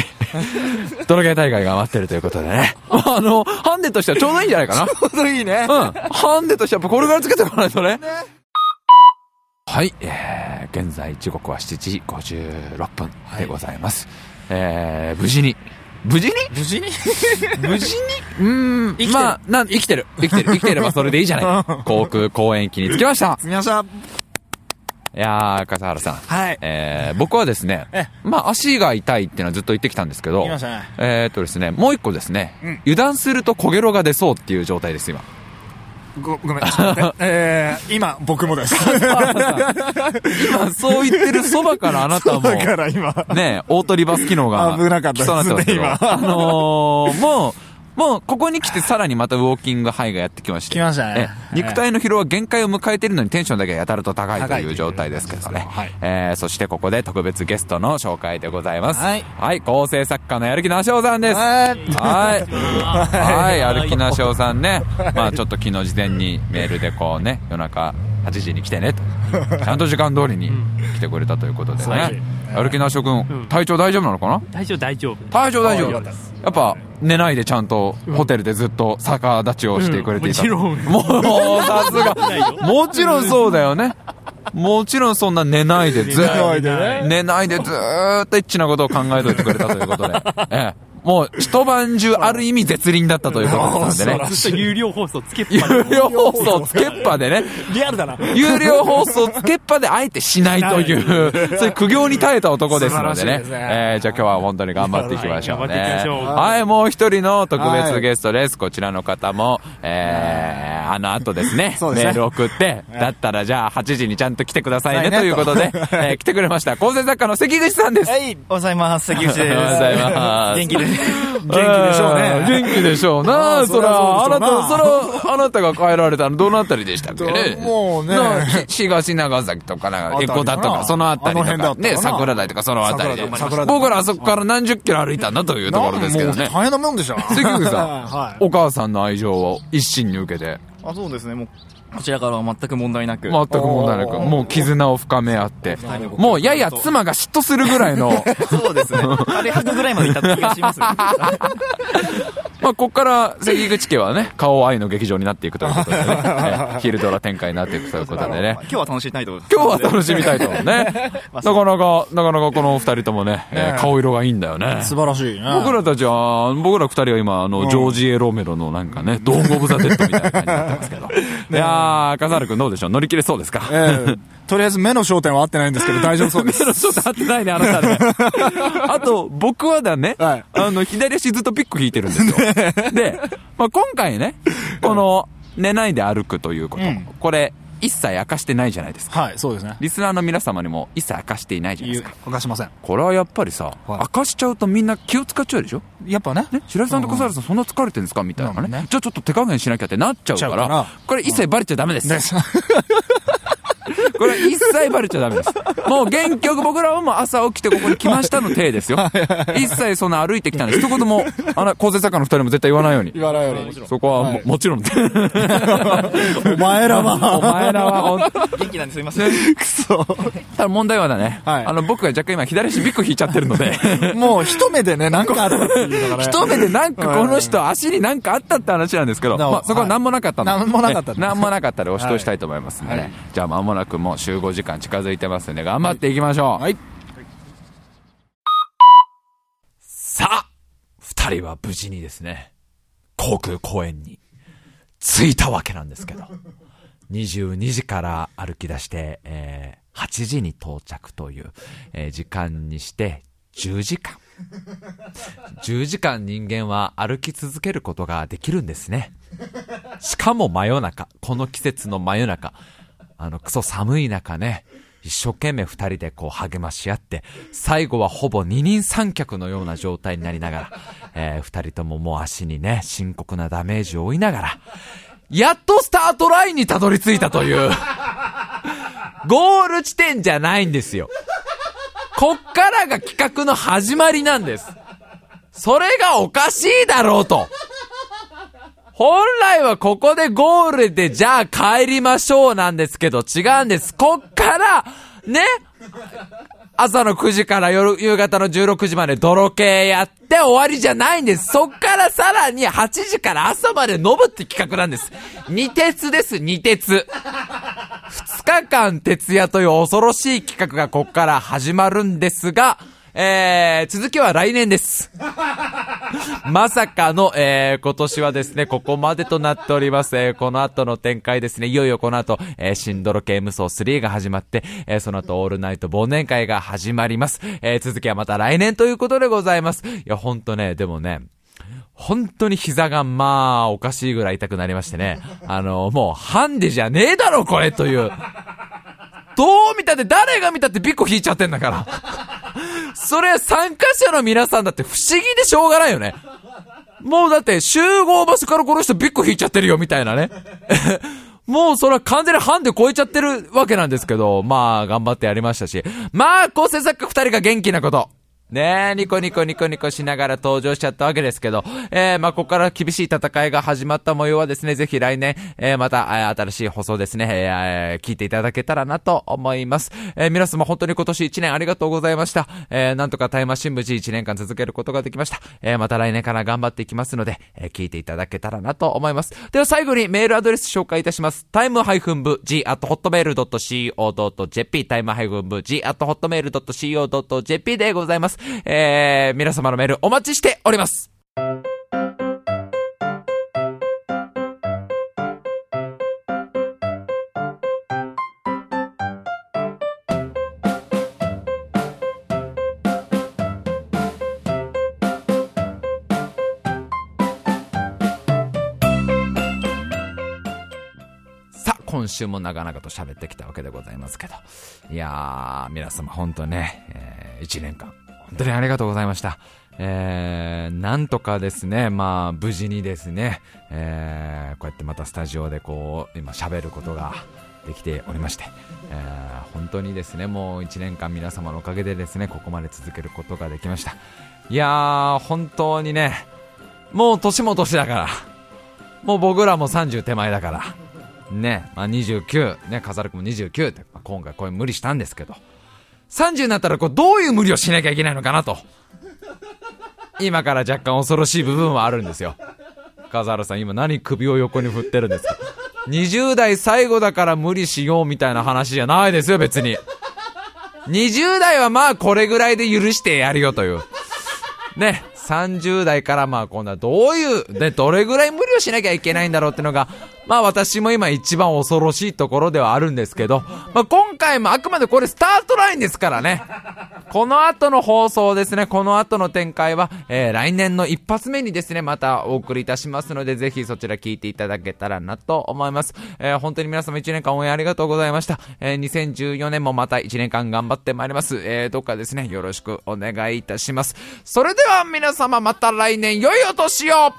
泥系大会が待ってるということでね。あの、ハンデとしてはちょうどいいんじゃないかな。ちょうどいいねうん。ハンデとしてはやっぱこれぐらいつけておかないとね。はい、えー、現在時刻は7時56分でございます。えー、無事に、無事に？無事に？無事に？うーん、まあ、なん、生きてる。生きてる。生きてればそれでいいじゃない。航空公園機に着きました。すみましたいやー、笠原さん。はい。えー、僕はですねえ、まあ足が痛いっていうのはずっと言ってきたんですけど、言いましたね。えーっとですね、もう一個ですね、うん。油断すると焦げろが出そうっていう状態です、今。ごごめんえー、今僕もです。今、そう言ってるそばからあなたも、だから今。ね、オートリバース機能が、危なかったですね今。あのー、もう、もう、ここに来てさらにまたウォーキングハイがやってきまして。来ましたねえ肉体の疲労は限界を迎えているのにテンションだけやたらと高いと高いう状態ですけどね。はいえー、そしてここで特別ゲストの紹介でございます。はいはい、構成作家のやる気なしおさんです。はいはい。はい、やる気なしおさんね。まあちょっと昨日事前にメールでこうね、夜中8時に来てねと。ちゃんと時間通りに来てくれたということでね。やる気なしおくん、体調大丈夫なのかな？大丈夫大丈夫。体調大丈夫。やっぱ寝ないでちゃんとホテルでずっと逆立ちをしてくれていた、うん。もちろん。もうさすが。もちろんそうだよね。もちろんそんな寝ないでずーないでね。寝ないでずーっとエッチなことを考えといてくれたということで、ええもう一晩中ある意味絶倫だったということですのでね。ずっと有料放送つけっぱ有料放送つけっぱでね、リアルだな。有料放送つけっぱであえてしないという、そういう苦行に耐えた男ですのでね。ですねえーじゃあ今日は本当に頑張っていきましょうはい頑張っていねきましょ。うはい、もう一人の特別ゲストです。こちらの方も、えー、あの後ですね、そうですねメール送って、だったらじゃあ8時にちゃんと来てくださいねということで、えー来てくれました。構成作家の関口さんです。はい、おはようございます。関口です。おはようございます元気で。元気でしょうね元気でしょうな。そら、あなた、そら、あなたが帰られたのどのあたりでしたっけね？もうね東長崎とかなんか、江古田とか、そのあたりとかね、桜台とかそのあたりで僕らあそこから何十キロ歩いたんだというところですけどね。大変なもんでしょ。関口さん、はい。お母さんの愛情を一身に受けて、あ、そうですね。もう、こちらからは全く問題なく。全く問題なく、もう絆を深め合って、もうやや妻が嫉妬するぐらいの、そうですね。あれ、ぐらいまでいった気がします。まあ、こっから関口家はね、顔愛の劇場になっていくということでね、え昼ドラ展開になっていくということでね今。日は楽しみたいと思います。今日は楽しみたいと思うね。なかなか、なかなかこの二人ともね、えー顔色がいいんだよね。素晴らしいね。僕らたちは、僕ら二人は今、あの、ジョージ・エロメロのなんかね、ドーン・オブ・ザ・デッドみたいな感じになってますけど。いやー、笠原くんどうでしょう？乗り切れそうですか？ええ。とりあえず目の焦点は合ってないんですけど 大丈夫そうです。ちょっと合ってないね、あなたね。あと、僕はだね、はい。あの、左足ずっとピック引いてるんですよ。で、まあ、今回ね、この、寝ないで歩くということ、うん。これ、一切明かしてないじゃないですか。はい、そうですね。リスナーの皆様にも一切明かしていないじゃないですか。明かしません。これはやっぱりさ、はい明かしちゃうとみんな気を使っちゃうでしょ？やっぱね。ね、白井さんと笠原さんそんな疲れてるんですか？みたいなね,、うんねじゃあちょっと手加減しなきゃってなっちゃうから、からこれ一切バレちゃダメです。です。これ一切バレちゃダメです。もう原曲僕らはもう朝起きてここに来ましたの体ですよ。一切そんな歩いてきたんです。一言も、あの、構成作家の二人も絶対言わないように。言わないように。そこはも,、もちろん。お前らおは。前らは元気なんですいません。くそ。ただ問題はだね、はいあの、僕が若干今左足ビッグ引いちゃってるので、もう一目でね、なんかあったっていうのがね。一目でなんかこの人足になんかあったって話なんですけど、なまあ、そこは何もなかったの。はい何もなかったえ何もなかったらおしとしたいと思いますんでね。はいじゃあ間もなくもう集合時間近づいてますんで頑張っていきましょう。はい。さあ、二人は無事にですね、航空公園に着いたわけなんですけど、22時から歩き出して、えー8時に到着という、えー時間にして10時間。10時間人間は歩き続けることができるんですね。しかも真夜中、この季節の真夜中、あの、クソ寒い中ね、一生懸命二人でこう励まし合って、最後はほぼ二人三脚のような状態になりながら、えー二人とももう足にね、深刻なダメージを負いながら、やっとスタートラインにたどり着いたという、ゴール地点じゃないんですよ。こっからが企画の始まりなんです。それがおかしいだろうと。本来はここでゴールでじゃあ帰りましょうなんですけど違うんです。こっから、ね朝の9時から夜、夕方の16時まで泥系やって終わりじゃないんです。そっからさらに8時から朝まで飲むって企画なんです。二鉄です、二鉄。2日間徹夜という恐ろしい企画がここから始まるんですが、えー、続きは来年です。まさかの、えー、今年はですね、ここまでとなっております。えー、この後の展開ですね、いよいよこの後、えー、シンドロ系無双3が始まって、えー、その後オールナイト忘年会が始まります。えー、続きはまた来年ということでございます。いや、ほんとね、でもね、本当に膝がまあ、おかしいぐらい痛くなりましてね。あの、もう、ハンデじゃねえだろ、これという。どう見たって、誰が見たってビッコ引いちゃってんだから。それ参加者の皆さんだって不思議でしょうがないよね。もうだって集合場所からこの人ビッコ引いちゃってるよみたいなね。もうそれは完全にハンデ超えちゃってるわけなんですけど、まあ頑張ってやりましたし、まあ構成作家二人が元気なこと。ねえ、ニコニコニコニコしながら登場しちゃったわけですけど、えー、まあ、ここから厳しい戦いが始まった模様はですね、ぜひ来年、えー、また、えー新しい放送ですね、えー、聞いていただけたらなと思います。えー、皆様本当に今年1年ありがとうございました。えー、なんとかタイマシン無事1年間続けることができました。えー、また来年から頑張っていきますので、えー、聞いていただけたらなと思います。では最後にメールアドレス紹介いたします。タイムハイフン部 g at hotmail.co.jp タイムハイフン部 g at hotmail.co.jp でございます。えー、皆様のメールお待ちしております。さあ、今週も長々と喋ってきたわけでございますけど。いやー、皆様本当ね、えー、1年間、本当にありがとうございました。えー、なんとかですね、まあ、無事にですね、えー、こうやってまたスタジオでこう、今喋ることができておりまして、えー、本当にですね、もう1年間皆様のおかげでですね、ここまで続けることができました。いやー、本当にね、もう年も年だから、もう僕らも30手前だから、ね、まあ、29、ね、飾るくんも29って、まあ今回こういう無理したんですけど、30になったらこうどういう無理をしなきゃいけないのかなと。今から若干恐ろしい部分はあるんですよ。笠原さん今何首を横に振ってるんですか ?20 代最後だから無理しようみたいな話じゃないですよ別に。20代はまあこれぐらいで許してやるよという。ね、30代からまあ今度はどういう、ね、どれぐらい無理をしなきゃいけないんだろうっていうのが、まあ私も今一番恐ろしいところではあるんですけど、まあ今回もあくまでこれスタートラインですからね。この後の放送ですね、この後の展開は、えー、来年の一発目にですね、またお送りいたしますので、ぜひそちら聞いていただけたらなと思います。えー、本当に皆様1年間応援ありがとうございました。えー、2014年もまた1年間頑張ってまいります。えー、どっかですね、よろしくお願いいたします。それでは皆様また来年良いお年を